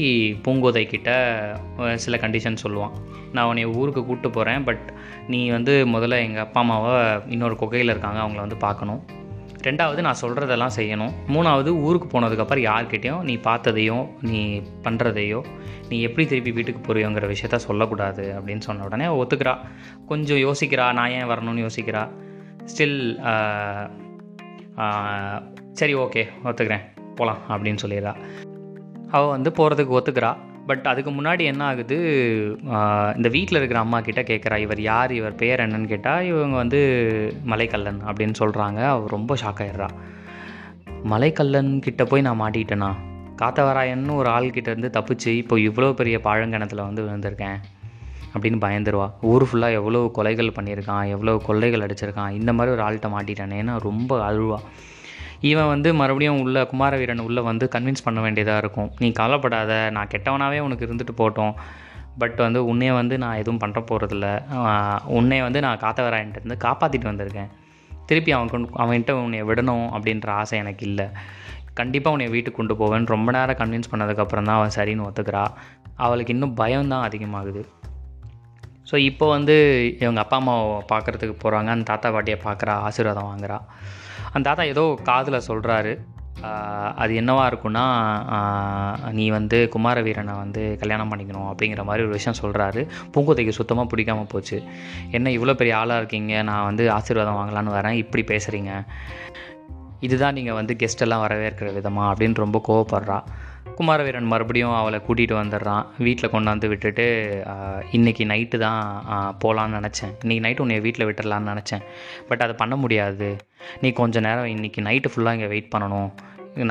பூங்கோதை கிட்ட சில கண்டிஷன் சொல்லுவான். நான் உன்னை ஊருக்கு கூப்பிட்டு போகிறேன் பட் நீ வந்து முதல்ல எங்கள் அப்பா அம்மாவை இன்னொரு குகையில் இருக்காங்க. அவங்கள வந்து பார்க்கணும். ரெண்டாவது நான் சொல்கிறதெல்லாம் செய்யணும். மூணாவது ஊருக்கு போனதுக்கப்புறம் யார்கிட்டையும் நீ பார்த்ததையோ நீ பண்ணுறதையோ நீ எப்படி திருப்பி வீட்டுக்கு போறியோங்கிற விஷயத்த சொல்லக்கூடாது அப்படின்னு சொன்ன உடனே ஒத்துக்கிறா. கொஞ்சம் யோசிக்கிறா நான் ஏன் வரணும்னு யோசிக்கிறா. ஸ்டில் சரி ஓகே ஒத்துக்கிறேன். போகலாம் அப்படின்னு சொல்லிடுறா. அவள் வந்து போகிறதுக்கு ஒத்துக்கிறா. பட் அதுக்கு முன்னாடி என்ன ஆகுது? இந்த வீட்டில் இருக்கிற அம்மா கிட்ட கேட்குறா இவர் யார்? இவர் பேர் என்னன்னு கேட்டால் இவங்க வந்து மலைக்கல்லன் அப்படின்னு சொல்கிறாங்க அவள் ரொம்ப ஷாக் ஆயிடுறா. மலைக்கல்லன் கிட்ட போய் நான் மாட்டிக்கிட்டேனா? காத்தவராயன்னு ஒரு ஆள்கிட்ட இருந்து தப்பிச்சு இப்போ இவ்வளோ பெரிய பாழங்கிணத்துல வந்து விழுந்திருக்கேன் அப்படின்னு பயந்துருவா. ஊர் ஃபுல்லாக எவ்வளோ கொலைகள் பண்ணியிருக்கான் எவ்வளோ கொள்ளைகள் அடிச்சிருக்கான் இந்த மாதிரி ஒரு ஆள்கிட்ட மாட்டிட்டானேன்னு ரொம்ப அழுவா. இவன் வந்து மறுபடியும் உள்ள குமாரவீரன் உள்ளே வந்து கன்வின்ஸ் பண்ண வேண்டியதாக இருக்கும். நீ கவலைப்படாத நான் கெட்டவனாகவே உனக்கு இருந்துட்டு போட்டோம் பட் வந்து உன்னைய வந்து நான் எதுவும் பண்ணுற போகிறதில்ல உன்னை வந்து நான் காத்தவராயன்ட்டு இருந்து காப்பாற்றிட்டு வந்திருக்கேன். திருப்பி அவன் கொண்டு அவன்கிட்ட உன்னை விடணும் அப்படின்ற ஆசை எனக்கு இல்லை. கண்டிப்பாக உன்னை வீட்டுக்கு கொண்டு போவேன். ரொம்ப நேரம் கன்வின்ஸ் பண்ணதுக்கப்புறம் தான் அவன் சரின்னு ஒத்துக்கிறா. அவளுக்கு இன்னும் பயம்தான் அதிகமாகுது. ஸோ இப்போ வந்து இவங்க அப்பா அம்மாவை பார்க்குறதுக்கு போகிறாங்க அந்த தாத்தா பாட்டியை பார்க்குறா ஆசீர்வாதம் வாங்குறா. அந்த தாத்தா ஏதோ காதில் சொல்கிறாரு அது என்னவா இருக்குன்னா நீ வந்து குமாரவீரனை வந்து கல்யாணம் பண்ணிக்கணும் அப்படிங்கிற மாதிரி ஒரு விஷயம் சொல்கிறாரு பூங்கோதைக்கு சுத்தமாக பிடிக்காம போச்சு. என்ன இவ்வளோ பெரிய ஆளாக இருக்கீங்க? நான் வந்து ஆசீர்வாதம் வாங்கலான்னு வரேன். இப்படி பேசுகிறீங்க இதுதான் நீங்கள் வந்து கெஸ்டெல்லாம் வரவேற்கிற விதமாக அப்படின்னு ரொம்ப கோவப்படுறா. குமாரவீரன் மறுபடியும் அவளை கூட்டிகிட்டு வந்துடுறான். வீட்டில் கொண்டாந்து விட்டுட்டு இன்றைக்கி இன்னைக்கு நைட்டு தான் போகலான்னு நினச்சேன். இன்றைக்கி நைட்டு உன்னை வீட்டில் விட்டுடலான்னு நினச்சேன். பட் அதை பண்ண முடியாது. நீ கொஞ்சம் நேரம் இன்றைக்கி நைட்டு ஃபுல்லாக இங்கே வெயிட் பண்ணணும்.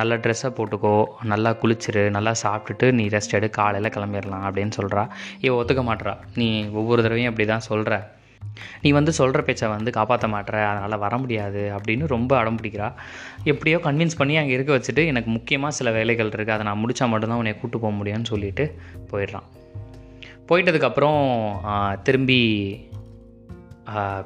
நல்ல ட்ரெஸ்ஸை போட்டுக்கோ நல்லா குளிச்சிரு நல்லா சாப்பிட்டுட்டு நீ ரெஸ்ட் எடு காலையில் கிளம்பிடலாம் அப்படின்னு சொல்கிறா இவ ஒத்துக்க மாட்றா. நீ ஒவ்வொரு தடவையும் அப்படி தான் சொல்கிற நீ வந்து சொல்கிற பேச்சை வந்து காப்பாற்ற மாட்ற அதனால் வர முடியாது அப்படின்னு ரொம்ப அடம் பிடிக்கிறா. எப்படியோ கன்வின்ஸ் பண்ணி அங்கே இருக்க வச்சுட்டு எனக்கு முக்கியமாக சில வேலைகள் இருக்குது அதை நான் முடித்தா மட்டும்தான் உன்னை கூட்டு போக முடியும்னு சொல்லிட்டு போயிடுறான். போயிட்டதுக்கப்புறம் திரும்பி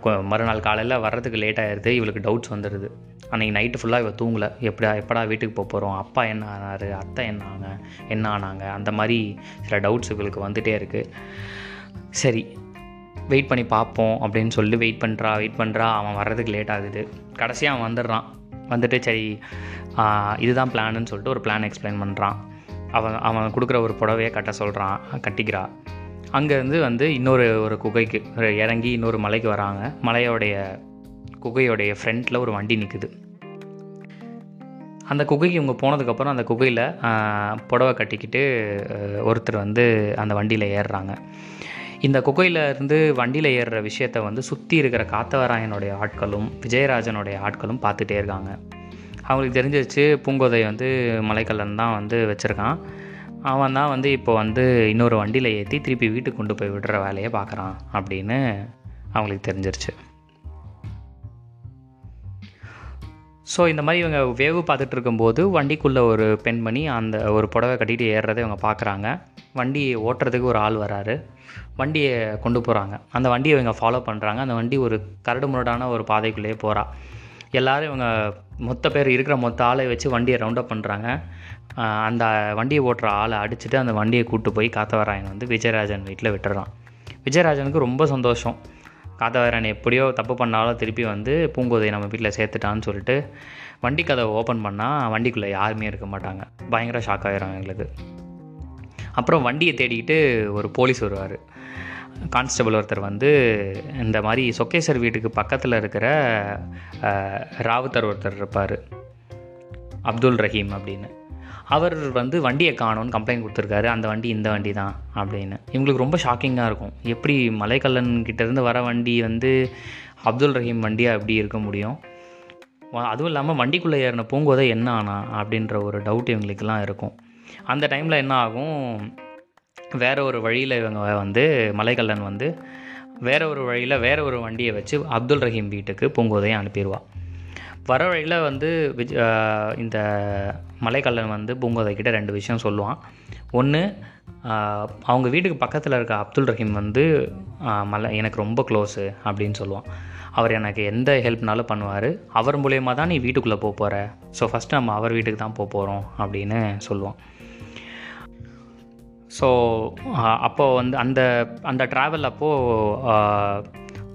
கொ- மறுநாள் காலையில் வர்றதுக்கு லேட் ஆயிடுது இவளுக்கு டவுட்ஸ் வந்துடுது அன்றைக்கி நைட்டு ஃபுல்லாக இவள் தூங்கலை. எப்படா எப்படா வீட்டுக்கு போக போகிறோம் அப்பா என்ன ஆனார்? அத்தை என்ன ஆனாங்க என்ன ஆனாங்க? அந்த மாதிரி சில டவுட்ஸ் இவளுக்கு வந்துகிட்டே இருக்குது சரி வெயிட் பண்ணி பார்ப்போம் அப்படின்னு சொல்லி வெயிட் பண்ணுறா வெயிட் பண்ணுறா அவன் வர்றதுக்கு லேட் ஆகுது. கடைசியாக அவன் வந்துடுறான். வந்துட்டு சரி இதுதான் பிளான்னு சொல்லிட்டு ஒரு பிளான் எக்ஸ்பிளைன் பண்ணுறான் அவன் அவன் கொடுக்குற ஒரு புடவையை கட்ட சொல்கிறான் கட்டிக்கிறா. அங்கேருந்து வந்து இன்னொரு ஒரு குகைக்கு ஒரு இறங்கி இன்னொரு மலைக்கு வராங்க. மலையோடைய குகையோடைய ஃப்ரண்ட்டில் ஒரு வண்டி நிற்குது அந்த குகைக்கு இவங்க போனதுக்கப்புறம் அந்த குகையில் புடவை கட்டிக்கிட்டு ஒருத்தர் வந்து அந்த வண்டியில் ஏறுறாங்க. இந்த குகையிலேருந்து வண்டியில் ஏறுற விஷயத்த வந்து சுற்றி இருக்கிற காத்தவராயனுடைய ஆட்களும் விஜயராஜனுடைய ஆட்களும் பார்த்துட்டே இருக்காங்க. அவங்களுக்கு தெரிஞ்சிருச்சு பூங்கோதை வந்து மலைக்கல்லன் தான் வந்து வச்சுருக்கான். அவன் தான் வந்து இப்போ வந்து இன்னொரு வண்டியில் ஏற்றி திருப்பி வீட்டுக்கு கொண்டு போய் விடுற வேலையை பார்க்குறான் அப்படின்னு அவங்களுக்கு தெரிஞ்சிருச்சு. ஸோ இந்த மாதிரி இவங்க வேவு பார்த்துட்டு இருக்கும்போது வண்டிக்குள்ளே ஒரு பெண்மணி அந்த ஒரு புடவை கட்டிட்டு ஏறுறதை இவங்க பார்க்குறாங்க. வண்டி ஓட்டுறதுக்கு ஒரு ஆள் வராரு. வண்டியை கொண்டு போகிறாங்க அந்த வண்டியை இவங்க ஃபாலோ பண்ணுறாங்க அந்த வண்டி ஒரு கரடு முரடான ஒரு பாதைக்குள்ளேயே போகிறா எல்லாரும் இவங்க மொத்த பேர் இருக்கிற மொத்த ஆளை வச்சு வண்டியை ரவுண்டப் பண்ணுறாங்க அந்த வண்டியை ஓட்டுற ஆளை அடிச்சுட்டு அந்த வண்டியை கூப்பிட்டு போய் காத்தவராயன் வந்து விஜயராஜன் வீட்டில் விட்டுறான். விஜயராஜனுக்கு ரொம்ப சந்தோஷம். காத்தவராயன் எப்படியோ தப்பு பண்ணாலும் திருப்பி வந்து பூங்கோதையை நம்ம வீட்டில் சேர்த்துட்டான்னு சொல்லிட்டு வண்டி கதவை ஓப்பன் பண்ணால் வண்டிக்குள்ளே யாருமே இருக்க மாட்டாங்க. பயங்கர ஷாக் ஆகிடும் எங்களுக்கு. அப்புறம் வண்டியை தேடிக்கிட்டு ஒரு போலீஸ் வருவார். கான்ஸ்டபிள் ஒருத்தர் வந்து இந்த மாதிரி சொக்கேசர் வீட்டுக்கு பக்கத்தில் இருக்கிற ராவுத்தர் ஒருத்தர் இருப்பார். அப்துல் ரஹீம் அப்படின்னு. அவர் வந்து வண்டியை காணோன்னு கம்ப்ளைண்ட் கொடுத்துருக்காரு. அந்த வண்டி இந்த வண்டி தான் அப்படின்னு. இவங்களுக்கு ரொம்ப ஷாக்கிங்காக இருக்கும். எப்படி மலைக்கல்லன் கிட்டேருந்து வர வண்டி வந்து அப்துல் ரஹீம் வண்டியாக எப்படி இருக்க முடியும்? அதுவும் இல்லாமல் வண்டிக்குள்ளே ஏறின பூங்கோதை என்ன ஆனா அப்படின்ற ஒரு டவுட் இவங்களுக்கெல்லாம் இருக்கும். அந்த டைமில் என்ன ஆகும்? வேற ஒரு வழியில் இவங்க வந்து மலைக்கல்லன் வந்து வேற ஒரு வழியில் வேற ஒரு வண்டியை வச்சு அப்துல் ரஹீம் வீட்டுக்கு பூங்கோதையை அனுப்பிடுவாள் வர வழியில் வந்து விஜ் இந்த மலைக்கல்லன் வந்து பூங்கோதை கிட்ட ரெண்டு விஷயம் சொல்லுவான். ஒன்று அவங்க வீட்டுக்கு பக்கத்தில் இருக்க அப்துல் ரஹீம் வந்து மலை எனக்கு ரொம்ப க்ளோஸு அப்படின்னு சொல்லுவான். அவர் எனக்கு எந்த ஹெல்ப்னாலும் பண்ணுவார். அவர் மூலயமா தான் நீ வீட்டுக்குள்ளே போக போகிற ஸோ ஃபஸ்ட்டு நம்ம அவர் வீட்டுக்கு தான் போக போகிறோம் அப்படின்னு சொல்லுவான். ஸோ அப்போது வந்து அந்த அந்த ட்ராவல் அப்போது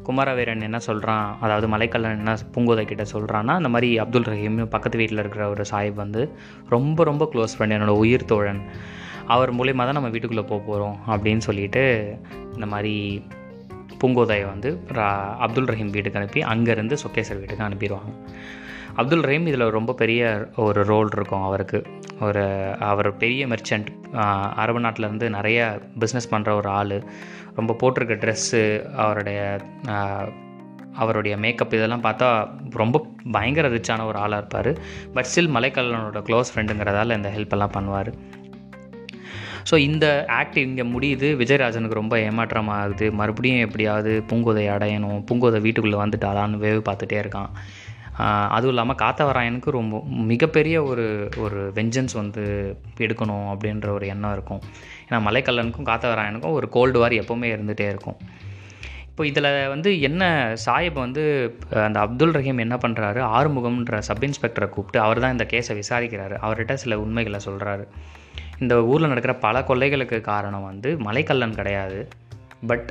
குமாரவீரன் என்ன சொல்கிறான் அதாவது மலைக்கல்லன் என்ன பூங்கோதை கிட்ட சொல்கிறான்னா அந்த மாதிரி அப்துல் ரஹீம் பக்கத்து வீட்டில் இருக்கிற ஒரு சாஹிப் வந்து ரொம்ப ரொம்ப க்ளோஸ் ஃப்ரெண்ட் என்னோடய உயிர் தோழன். அவர் மூலயமா தான் நம்ம வீட்டுக்குள்ளே போக போகிறோம் அப்படின்னு சொல்லிட்டு இந்த மாதிரி பூங்கோதையை வந்து அப்துல் ரஹீம் வீட்டுக்கு அனுப்பி அங்கேருந்து சொக்கேசர் வீட்டுக்கு அனுப்பிடுவாங்க. அப்துல் ரஹீம் இதில் ரொம்ப பெரிய ஒரு ரோல் இருக்கும் அவருக்கு. ஒரு அவர் பெரிய மெர்ச்சன்ட் அரபு நாட்டிலேருந்து நிறைய பிஸ்னஸ் பண்ணுற ஒரு ஆள். ரொம்ப போட்டிருக்க ட்ரெஸ்ஸு அவருடைய அவருடைய மேக்கப் இதெல்லாம் பார்த்தா ரொம்ப பயங்கர ரிச்சான ஒரு ஆளாக இருப்பார். பட் ஸ்டில் மலைக்கல்லனோட க்ளோஸ் ஃப்ரெண்டுங்கிறதால இந்த ஹெல்ப் எல்லாம் பண்ணுவார். ஸோ இந்த ஆக்ட் இங்கே முடியுது. விஜயராஜனுக்கு ரொம்ப ஏமாற்றமாக ஆகுது மறுபடியும் எப்படியாவது பூங்கோதை அடையணும். பூங்கோதை வீட்டுக்குள்ளே வந்துட்டாளான்னு வேவு பார்த்துட்டே இருக்கான். அதுவும் இல்லாமல் காத்தவராயனுக்கு ரொம்ப மிகப்பெரிய ஒரு ஒரு வெஞ்சன்ஸ் வந்து எடுக்கணும் அப்படின்ற ஒரு எண்ணம் இருக்கும். ஏன்னா மலைக்கல்லனுக்கும் காத்தவராயனுக்கும் ஒரு கோல்டு வார் எப்போவுமே இருந்துகிட்டே இருக்கும். இப்போ இதில் வந்து என்ன சாஹிப் வந்து அந்த அப்துல் ரஹீம் என்ன பண்ணுறாரு ஆறுமுகம்ன்ற சப் இன்ஸ்பெக்டரை கூப்பிட்டு அவர் தான் இந்த கேஸை விசாரிக்கிறாரு. அவர்கிட்ட சில உண்மைகளை சொல்கிறாரு இந்த ஊரில் நடக்கிற பல கொள்ளைகளுக்கு காரணம் வந்து மலைக்கல்லன் கிடையாது. பட்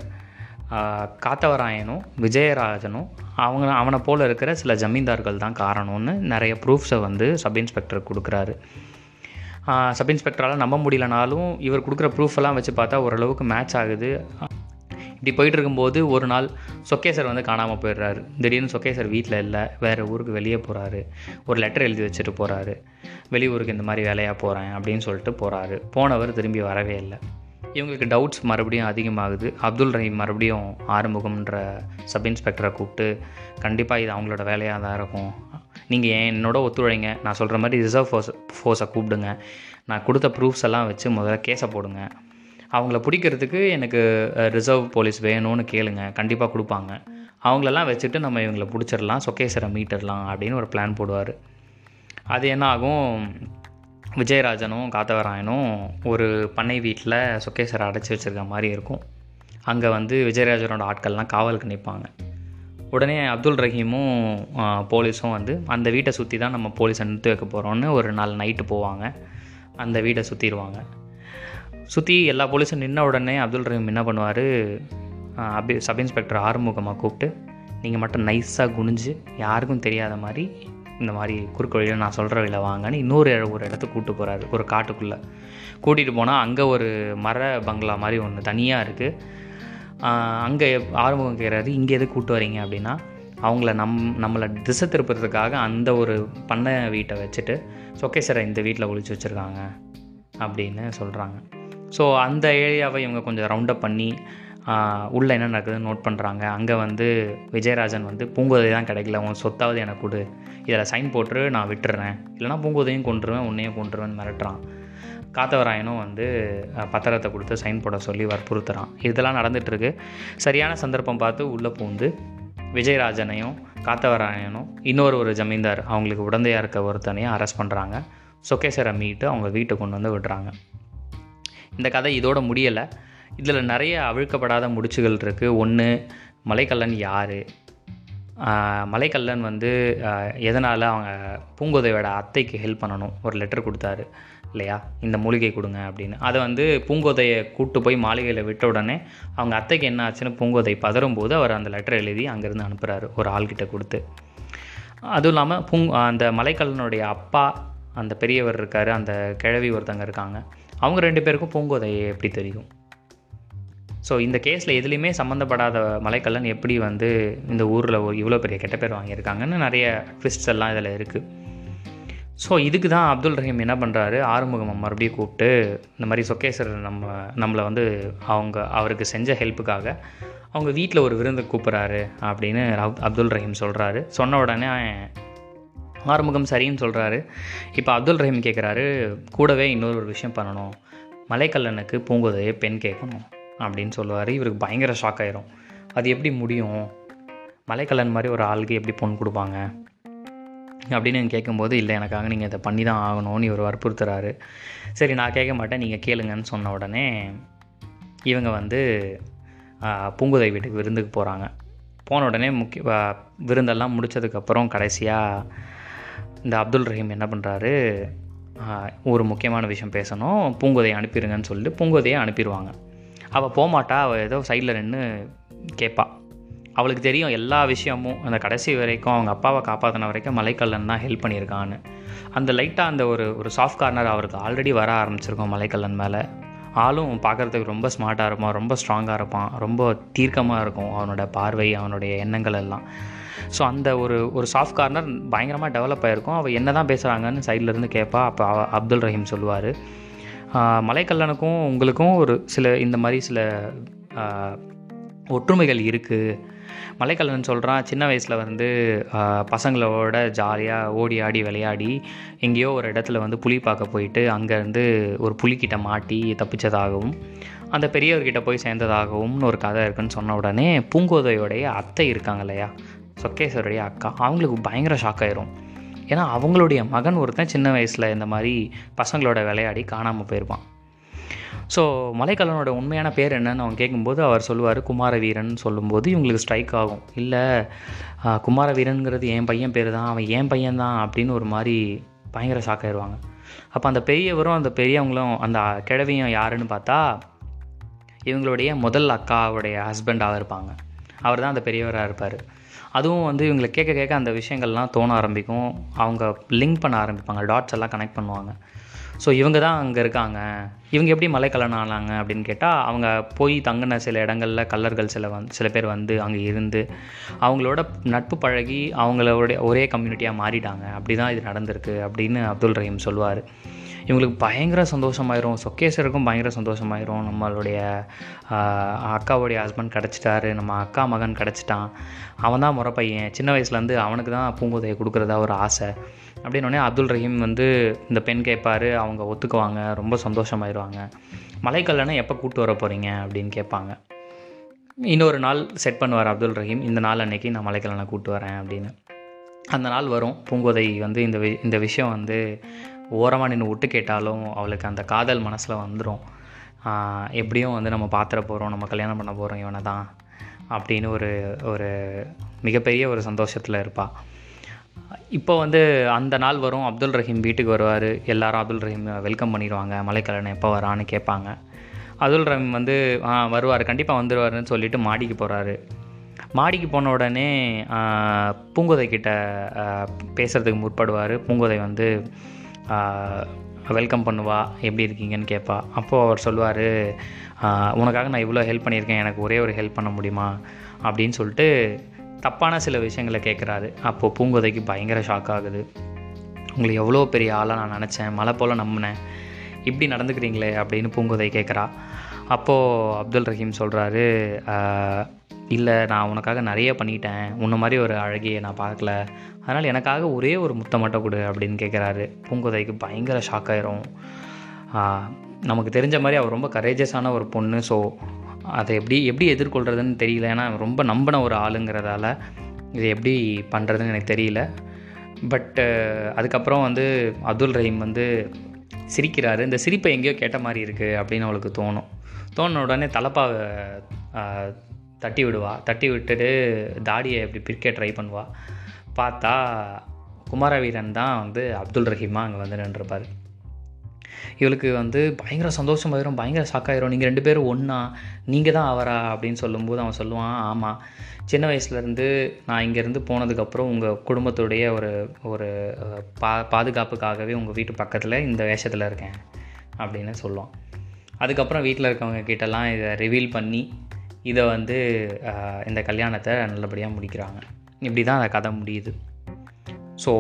காத்தவராயனும் விஜயராஜனும் அவங்க அவனை போல் இருக்கிற சில ஜமீன்தார்கள் தான் காரணம்னு நிறைய ப்ரூஃப்ஸை வந்து சப் இன்ஸ்பெக்டர் கொடுக்குறாரு. சப் இன்ஸ்பெக்டரால் நம்ப முடியலனாலும் இவர் கொடுக்குற ப்ரூஃப் எல்லாம் வச்சு பார்த்தா ஓரளவுக்கு மேட்ச் ஆகுது. இப்படி போயிட்டு இருக்கும்போது ஒரு நாள் சொக்கேசர் வந்து காணாமல் போயிடுறாரு. திடீர்னு சொக்கேசர் வீட்டில் இல்லை வேறு ஊருக்கு வெளியே போகிறாரு ஒரு லெட்டர் எழுதி வச்சுட்டு போகிறாரு வெளியூருக்கு இந்த மாதிரி வேலையாக போகிறேன் அப்படின்னு சொல்லிட்டு போகிறாரு போனவர் திரும்பி வரவே இல்லை. இவங்களுக்கு டவுட்ஸ் மறுபடியும் அதிகமாகுது. அப்துல் ரஹீம் மறுபடியும் ஆறுமுகம்ன்ற சப் இன்ஸ்பெக்டரை கூப்பிட்டு கண்டிப்பாக இது அவங்களோட வேலையாக தான் இருக்கும். நீங்கள் ஏன் என்னோட ஒத்துழைங்க? நான் சொல்கிற மாதிரி ரிசர்வ் ஃபோர்ஸ் ஃபோர்ஸை கூப்பிடுங்க. நான் கொடுத்த ப்ரூஃப்ஸ் எல்லாம் வச்சு முதல்ல கேஸை போடுங்க. அவங்கள பிடிக்கிறதுக்கு எனக்கு ரிசர்வ் போலீஸ் வேணும்னு கேளுங்க. கண்டிப்பாக கொடுப்பாங்க. அவங்களெல்லாம் வச்சுட்டு நம்ம இவங்களை பிடிச்சிடலாம். சொக்கேசரை மீட்டர்லாம் அப்படின்னு ஒரு பிளான் போடுவார். அது என்ன ஆகும்? விஜயராஜனும் காத்தவராயனும் ஒரு பண்ணை வீட்டில் சுக்கேஸ்வரை அடைச்சி வச்சிருக்க மாதிரி இருக்கும். அங்கே வந்து விஜயராஜனோட ஆட்கள்லாம் காவலுக்கு நிற்பாங்க உடனே அப்துல் ரஹீமும் போலீஸும் வந்து அந்த வீட்டை சுற்றி தான் நம்ம போலீஸை நிறுத்தி வைக்க போகிறோன்னு ஒரு நாள் நைட்டு போவாங்க. அந்த வீட்டை சுற்றிடுவாங்க சுற்றி எல்லா போலீஸும் நின்ன உடனே அப்துல் ரஹீம் என்ன பண்ணுவார்? அபி சப் இன்ஸ்பெக்டர் ஆறுமுகமாக கூப்பிட்டு நீங்கள் மட்டும் நைஸாக குனிஞ்சு யாருக்கும் தெரியாத மாதிரி இந்த மாதிரி குறுக்கு வழியில் நான் சொல்கிற வழியில் வாங்கன்னு இன்னொரு ஒரு இடத்துக்கு கூப்பிட்டு போகிறாரு ஒரு காட்டுக்குள்ளே. கூட்டிகிட்டு போனால் அங்கே ஒரு மர பங்களா மாதிரி ஒன்று தனியாக இருக்குது அங்கே ஆறுமுகம் கேட்குறாரு இங்கே எதுக்கு கூப்பிட்டு வரீங்க? அப்படின்னா அவங்கள நம் நம்மளை திசை திருப்புறதுக்காக அந்த ஒரு பண்ணை வீட்டை வச்சுட்டு சொக்கேசரை இந்த வீட்டில் ஒழிச்சு வச்சுருக்காங்க. அப்படின்னு சொல்கிறாங்க ஸோ அந்த ஏரியாவை இவங்க கொஞ்சம் ரவுண்டப் பண்ணி உள்ளே என்ன நடக்குதுன்னு நோட் பண்ணுறாங்க அங்கே வந்து விஜயராஜன் வந்து பூங்கோதை தான் கிடைக்கல. உன் சொத்தாவது எனக்கு கொடு. இதில் சைன் போட்டு நான் விட்டுறேன். இல்லைனா பூங்கோதையும் கொண்டுருவேன் உன்னையும் கொண்டுருவேன்னு மிரட்டுறான். காத்தவராயனும் வந்து பத்திரத்தை கொடுத்து சைன் போட சொல்லி வற்புறுத்துறான். இதெல்லாம் நடந்துகிட்ருக்கு சரியான சந்தர்ப்பம் பார்த்து உள்ளே பூந்து விஜயராஜனையும் காத்தவராயனும் இன்னொரு ஒரு ஜமீன்தார் அவங்களுக்கு உடந்தையாக இருக்க ஒருத்தனையும் அரெஸ்ட் பண்ணுறாங்க சொக்கேசரை மீட்டு அவங்க வீட்டுக்கு கொண்டு வந்து விடுறாங்க. இந்த கதை இதோட முடியலை. இதில் நிறைய அவிழ்க்கப்படாத முடிச்சுகள் இருக்குது ஒன்று மலைக்கல்லன் யார்? மலைக்கல்லன் வந்து எதனால் அவங்க பூங்கோதையோட அத்தைக்கு ஹெல்ப் பண்ணணும்? ஒரு லெட்டர் கொடுத்தாரு இல்லையா? இந்த மூலிகை கொடுங்க அப்படின்னு. அதை வந்து பூங்கோதையை கூட்டு போய் மாளிகையில் விட்ட உடனே அவங்க அத்தைக்கு என்ன ஆச்சுன்னு பூங்கோதை பதறும்போது அவர் அந்த லெட்டர் எழுதி அங்கேருந்து அனுப்புகிறாரு ஒரு ஆள்கிட்ட கொடுத்து. அதுவும் இல்லாமல் பூங் அந்த மலைக்கல்லனுடைய அப்பா அந்த பெரியவர் இருக்கார் அந்த கிழவி ஒருத்தங்க இருக்காங்க. அவங்க ரெண்டு பேருக்கும் பூங்கோதையை எப்படி தெரியும்? ஸோ இந்த கேஸில் எதுலேயுமே சம்மந்தப்படாத மலைக்கல்லன் எப்படி வந்து இந்த ஊரில் இவ்வளோ பெரிய கெட்ட பேர் வாங்கியிருக்காங்கன்னு நிறைய ட்விஸ்ட்ஸ் எல்லாம் இதில் இருக்குது ஸோ இதுக்கு தான் அப்துல் ரஹீம் என்ன பண்ணுறாரு ஆறுமுகம் மறுபடியும் கூப்பிட்டு இந்த மாதிரி சொக்கேசர் நம்ம நம்மளை வந்து அவங்க அவருக்கு செஞ்ச ஹெல்ப்புக்காக அவங்க வீட்டில் ஒரு விருந்து கூப்பிட்றாரு அப்படின்னு அப்துல் ரஹீம் சொல்கிறாரு சொன்ன உடனே ஆறுமுகம் சரின்னு சொல்கிறாரு இப்போ அப்துல் ரஹீம் கேட்குறாரு கூடவே இன்னொரு ஒரு விஷயம் பண்ணணும். மலைக்கல்லனுக்கு பூங்கோதையை பெண் கேட்கணும். அப்படின்னு சொல்லுவார். இவருக்கு பயங்கர ஷாக் ஆயிரும். அது எப்படி முடியும்? மலைக்கல்லன் மாதிரி ஒரு ஆளுக்கு எப்படி பொண்ணு கொடுப்பாங்க? அப்படின்னு கேட்கும்போது இல்லை எனக்காக நீங்கள் இதை பண்ணி தான் ஆகணும்னு இவர் வற்புறுத்துறாரு. சரி நான் கேட்க மாட்டேன். நீங்கள் கேளுங்கன்னு சொன்ன உடனே இவங்க வந்து பூங்குதை வீட்டுக்கு விருந்துக்கு போகிறாங்க போன உடனே முக்கிய விருந்தெல்லாம் முடிச்சதுக்கப்புறம் கடைசியாக இந்த அப்துல் ரஹீம் என்ன பண்ணுறாரு ஒரு முக்கியமான விஷயம் பேசணும். பூங்கோதையை அனுப்பிடுங்கன்னு சொல்லிட்டு பூங்கோதையை அனுப்பிடுவாங்க அவள் போகமாட்டா அவள் ஏதோ சைடில் நின்று கேட்பா அவளுக்கு தெரியும் எல்லா விஷயமும் அந்த கடைசி வரைக்கும் அவங்க அப்பாவை காப்பாற்றின வரைக்கும் மலைக்கல்லன் தான் ஹெல்ப் பண்ணியிருக்கான்னு. அந்த லைட்டாக அந்த ஒரு ஒரு சாஃப்ட் கார்னர் அவருக்கு ஆல்ரெடி வர ஆரம்பிச்சிருக்கோம் மலைக்கல்லன் மேலே. ஆளும் பார்க்குறதுக்கு ரொம்ப ஸ்மார்ட்டாக இருப்பான் ரொம்ப ஸ்ட்ராங்காக இருப்பான் ரொம்ப தீர்க்கமாக இருக்கும் அவனோட பார்வை அவனுடைய எண்ணங்கள் எல்லாம். ஸோ அந்த ஒரு ஒரு சாஃப்ட் கார்னர் பயங்கரமாக டெவலப் ஆகிருக்கும் அவள் என்ன தான் பேசுகிறாங்கன்னு சைட்லேருந்து கேட்பா அப்போ அப்துல் ரஹீம் சொல்லுவார். மலைக்கல்லனுக்கும் உங்களுக்கும் ஒரு சில இந்த மாதிரி சில ஒற்றுமைகள் இருக்குது மலைக்கல்லன் சொல்கிறான் சின்ன வயசில் வந்து பசங்களோட ஜாலியாக ஓடி ஆடி விளையாடி எங்கேயோ ஒரு இடத்துல வந்து புலி பார்க்க போயிட்டு அங்கேருந்து ஒரு புலிக்கிட்ட மாட்டி தப்பிச்சதாகவும் அந்த பெரியவர்கிட்ட போய் சேர்ந்ததாகவும்னு ஒரு கதை இருக்குன்னு சொன்ன உடனே பூங்கோதையோடைய அத்தை இருக்காங்க இல்லையா? சொக்கேஸ்வருடைய அக்கா. அவங்களுக்கு பயங்கர ஷாக் ஆயிரும். ஏன்னா அவங்களுடைய மகன் ஒருத்தன் சின்ன வயசில் இந்த மாதிரி பசங்களோட விளையாடி காணாமல் போயிருப்பான். ஸோ மலைக்கல்லனோட உண்மையான பேர் என்னன்னு அவன் கேட்கும்போது அவர் சொல்லுவார் குமாரவீரன் சொல்லும்போது இவங்களுக்கு ஸ்ட்ரைக் ஆகும். இல்லை குமாரவீரனுங்கிறது என் பையன் பேர் தான் அவன் என் பையன் தான் அப்படின்னு ஒரு மாதிரி பயங்கர ஷாக் ஆயிடுவாங்க அப்போ அந்த பெரியவரும் அந்த பெரியவங்களும் அந்த கிழவியும் யாருன்னு பார்த்தா இவங்களுடைய முதல் அக்காவுடைய ஹஸ்பண்டாக இருப்பாங்க. அவர் தான் அந்த பெரியவராக இருப்பார். அதுவும் வந்து இவங்களை கேட்க கேட்க அந்த விஷயங்கள்லாம் தோண ஆரம்பிக்கும். அவங்க லிங்க் பண்ண ஆரம்பிப்பாங்க. டாட்ஸ் எல்லாம் கனெக்ட் பண்ணுவாங்க. ஸோ இவங்க தான் அங்கே இருக்காங்க. இவங்க எப்படி மலைக்கல்லன் ஆனாங்க அப்படின்னு கேட்டால் அவங்க போய் தங்கின சில இடங்களில் கல்லர்கள் சில வந்து சில பேர் வந்து அங்கே இருந்து அவங்களோட நட்பு பழகி அவங்களோட ஒரே கம்யூனிட்டியாக மாறிட்டாங்க. அப்படி தான் இது நடந்திருக்கு அப்படின்னு அப்துல் ரஹீம் சொல்லுவார் இவங்களுக்கு பயங்கர சந்தோஷமாயிரும். சொக்கேசருக்கும் பயங்கர சந்தோஷமாயிரும். நம்மளுடைய அக்காவுடைய ஹஸ்பண்ட் கிடச்சிட்டாரு. நம்ம அக்கா மகன் கிடச்சிட்டான். அவன் தான் முறை பையன். சின்ன வயசுலேருந்து அவனுக்கு தான் பூங்கோதையை கொடுக்குறதா ஒரு ஆசை. அப்படின்னோடனே அப்துல் ரஹீம் வந்து இந்த பெண் கேட்பார். அவங்க ஒத்துக்குவாங்க. ரொம்ப சந்தோஷமாயிருவாங்க. மலைக்கல்லனை எப்போ கூப்பிட்டு வர போகிறீங்க அப்படின்னு கேட்பாங்க. இன்னொரு நாள் செட் பண்ணுவார் அப்துல் ரஹீம். இந்த நாள் அன்னைக்கு நான் மலைக்கல்லனை கூப்பிட்டு வரேன் அப்படின்னு. அந்த நாள் வரும். பூங்கோதை வந்து இந்த வி இந்த விஷயம் வந்து ஓரமாக நின்று விட்டு கேட்டாலும் அவளுக்கு அந்த காதல் மனசில் வந்துடும் எப்படியும் வந்து நம்ம பார்த்துட போகிறோம் நம்ம கல்யாணம் பண்ண போகிறோம் இவனை தான் அப்படின்னு ஒரு ஒரு மிகப்பெரிய ஒரு சந்தோஷத்தில் இருப்பாள் இப்போ வந்து அந்த நாள் வரும் அப்துல் ரஹீம் வீட்டுக்கு வருவார். எல்லாரும் அப்துல் ரஹீம் வெல்கம் பண்ணிடுவாங்க. மலைக்கல்லன் எப்போ வரான்னு கேட்பாங்க. அப்துல் ரஹீம் வந்து வருவார் கண்டிப்பாக வந்துடுவாருன்னு சொல்லிட்டு மாடிக்கு போகிறாரு மாடிக்கு போன உடனே பூங்கோதை கிட்ட பேசுகிறதுக்கு முற்படுவார். பூங்கோதை வந்து வெல்கம் பண்ணுவா எப்படி இருக்கீங்கன்னு கேட்பா அப்போது அவர் சொல்லுவார் உனக்காக நான் இவ்வளோ ஹெல்ப் பண்ணியிருக்கேன் எனக்கு ஒரே ஒரு ஹெல்ப் பண்ண முடியுமா? அப்படின்னு சொல்லிட்டு தப்பான சில விஷயங்களை கேட்குறாரு அப்போது பூங்கோதைக்கு பயங்கர ஷாக் ஆகுது. உங்களை எவ்வளோ பெரிய ஆளாக நான் நினச்சேன் மலை போல் நம்பினேன். இப்படி நடந்துக்கிறீங்களே அப்படின்னு பூங்கோதை கேட்குறா அப்போது அப்துல் ரஹீம் சொல்கிறாரு இல்லை நான் உனக்காக நிறைய பண்ணிட்டேன். உன்ன மாதிரி ஒரு அழகியை நான் பார்க்கல. அதனால் எனக்காக ஒரே ஒரு முத்தம் மட்டும் கொடு அப்படின்னு கேட்குறாரு பூங்கோதைக்கு பயங்கர ஷாக் ஆயிரும். நமக்கு தெரிஞ்ச மாதிரி அவர் ரொம்ப கரேஜஸான ஒரு பொண்ணு. ஸோ அதை எப்படி எப்படி எதிர்கொள்கிறதுன்னு தெரியல. ஏன்னா ரொம்ப நம்பின ஒரு ஆளுங்கிறதால இதை எப்படி பண்ணுறதுன்னு எனக்கு தெரியல. பட்டு அதுக்கப்புறம் வந்து அப்துல் ரஹீம் வந்து சிரிக்கிறாரு. இந்த சிரிப்பை எங்கேயோ கேட்ட மாதிரி இருக்குது அப்படின்னு அவளுக்கு தோணும். தோண உடனே தலப்பாவை தட்டி விடுவா. தட்டி விட்டுட்டு தாடியை இப்படி பிரிக்க ட்ரை பண்ணுவாள் பார்த்தா குமாரவீரன் தான் வந்து அப்துல் ரஹீமா அங்கே வந்து நின்றுருப்பார். இவளுக்கு வந்து பயங்கர சந்தோஷமாயிரும் பயங்கர ஷாக்காயிரும் நீங்கள் ரெண்டு பேரும் ஒன்றா நீங்கள் தான் அவரா அப்படின்னு சொல்லும்போது அவன் சொல்லுவான் ஆமாம் சின்ன வயசுலேருந்து நான் இங்கேருந்து போனதுக்கப்புறம் உங்கள் குடும்பத்துடைய ஒரு ஒரு பா பாதுகாப்புக்காகவே உங்கள் வீட்டு பக்கத்தில் இந்த வேஷத்தில் இருக்கேன் அப்படின்னு சொல்லுவான். அதுக்கப்புறம் வீட்டில் இருக்கவங்க கிட்டலாம் இதை ரிவீல் பண்ணி இதை வந்து இந்த கல்யாணத்தை நல்லபடியாக முடிக்கிறாங்க. இப்படி தான் அந்த கதை முடியுது. ஸோ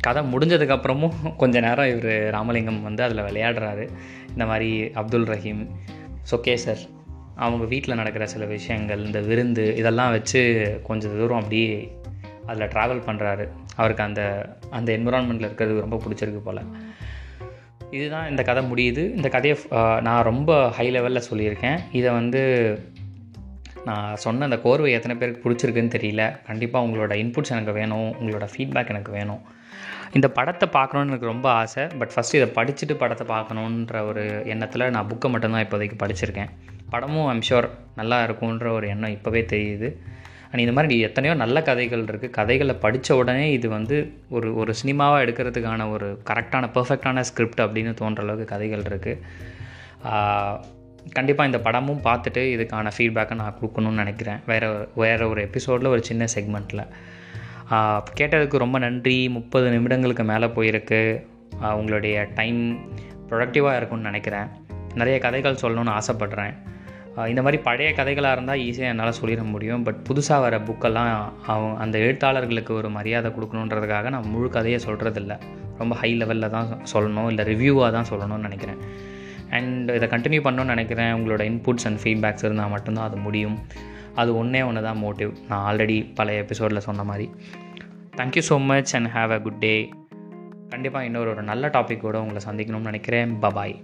கதை முடிஞ்சதுக்கப்புறமும் கொஞ்ச நேரம் இவர் ராமலிங்கம் வந்து அதில் விளையாடுறாரு. இந்த மாதிரி அப்துல் ரஹீம் சொக்கேசர் அவங்க வீட்டில் நடக்கிற சில விஷயங்கள் இந்த விருந்து இதெல்லாம் வச்சு கொஞ்சம் தூரம் அப்படியே அதில் ட்ராவல் பண்ணுறாரு அவருக்கு அந்த அந்த என்விரான்மெண்ட்டில் இருக்கிறது ரொம்ப பிடிச்சிருக்கு போல். இதுதான் இந்த கதை முடியுது. இந்த கதையை நான் ரொம்ப ஹை லெவலில் சொல்லியிருக்கேன். இதை வந்து நான் சொன்ன அந்த கோர்வை எத்தனை பேருக்கு பிடிச்சிருக்குன்னு தெரியல. கண்டிப்பாக உங்களோட இன்புட்ஸ் எனக்கு வேணும். உங்களோட ஃபீட்பேக் எனக்கு வேணும். இந்த படத்தை பார்க்கணுன்னு எனக்கு ரொம்ப ஆசை. பட் ஃபஸ்ட் இதை படிச்சுட்டு படத்தை பார்க்கணுன்ற ஒரு எண்ணத்தில் நான் புக்கை மட்டும்தான் இப்போதைக்கு படிச்சிருக்கேன். படமும் ஐம் ஷோர் நல்லா இருக்கும்ன்ற ஒரு எண்ணம் இப்போவே தெரியுது. அண்ட் இந்த மாதிரி எத்தனையோ நல்ல கதைகள் இருக்குது கதைகளை படித்த உடனே இது வந்து ஒரு ஒரு சினிமாவாக எடுக்கிறதுக்கான ஒரு கரெக்டான பர்ஃபெக்டான ஸ்கிரிப்ட் அப்படின்னு தோன்ற அளவுக்கு கதைகள் இருக்குது கண்டிப்பாக இந்த படமும் பார்த்துட்டு இதுக்கான ஃபீட்பேக்கை நான் கொடுக்கணும்னு நினைக்கிறேன். வேறு வேறு ஒரு எபிசோடில் ஒரு சின்ன செக்மெண்ட்டில் கேட்டதுக்கு ரொம்ப நன்றி. முப்பது நிமிடங்களுக்கு மேலே போயிருக்கு. உங்களுடைய டைம் ப்ரொடக்டிவாக இருக்கும்னு நினைக்கிறேன். நிறைய கதைகள் சொல்லணும்னு ஆசைப்பட்றேன். இந்த மாதிரி பழைய கதைகளாக இருந்தால் ஈஸியாக என்னால் சொல்லிட முடியும். பட் புதுசாக வர புக்கெல்லாம் அவங்க அந்த எழுத்தாளர்களுக்கு ஒரு மரியாதை கொடுக்கணுன்றதுக்காக நான் முழு கதையை சொல்கிறதில்ல ரொம்ப ஹை லெவலில் தான் சொல்லணும். இல்லை ரிவ்யூவாக தான் சொல்லணும்னு நினைக்கிறேன். அண்ட் இதை கண்டினியூ பண்ணணும்னு நினைக்கிறேன். உங்களோட இன்புட்ஸ் அண்ட் ஃபீட்பேக்ஸ் இருந்தால் மட்டும்தான் அது முடியும். அது ஒன்றே ஒன்று தான் மோட்டிவ் நான் ஆல்ரெடி பழைய எபிசோடில் சொன்ன மாதிரி. Thank you so much and have a good day கண்டிப்பாக இன்னொரு ஒரு நல்ல டாப்பிக்கோடு உங்களை சந்திக்கணும்னு நினைக்கிறேன். பபாய்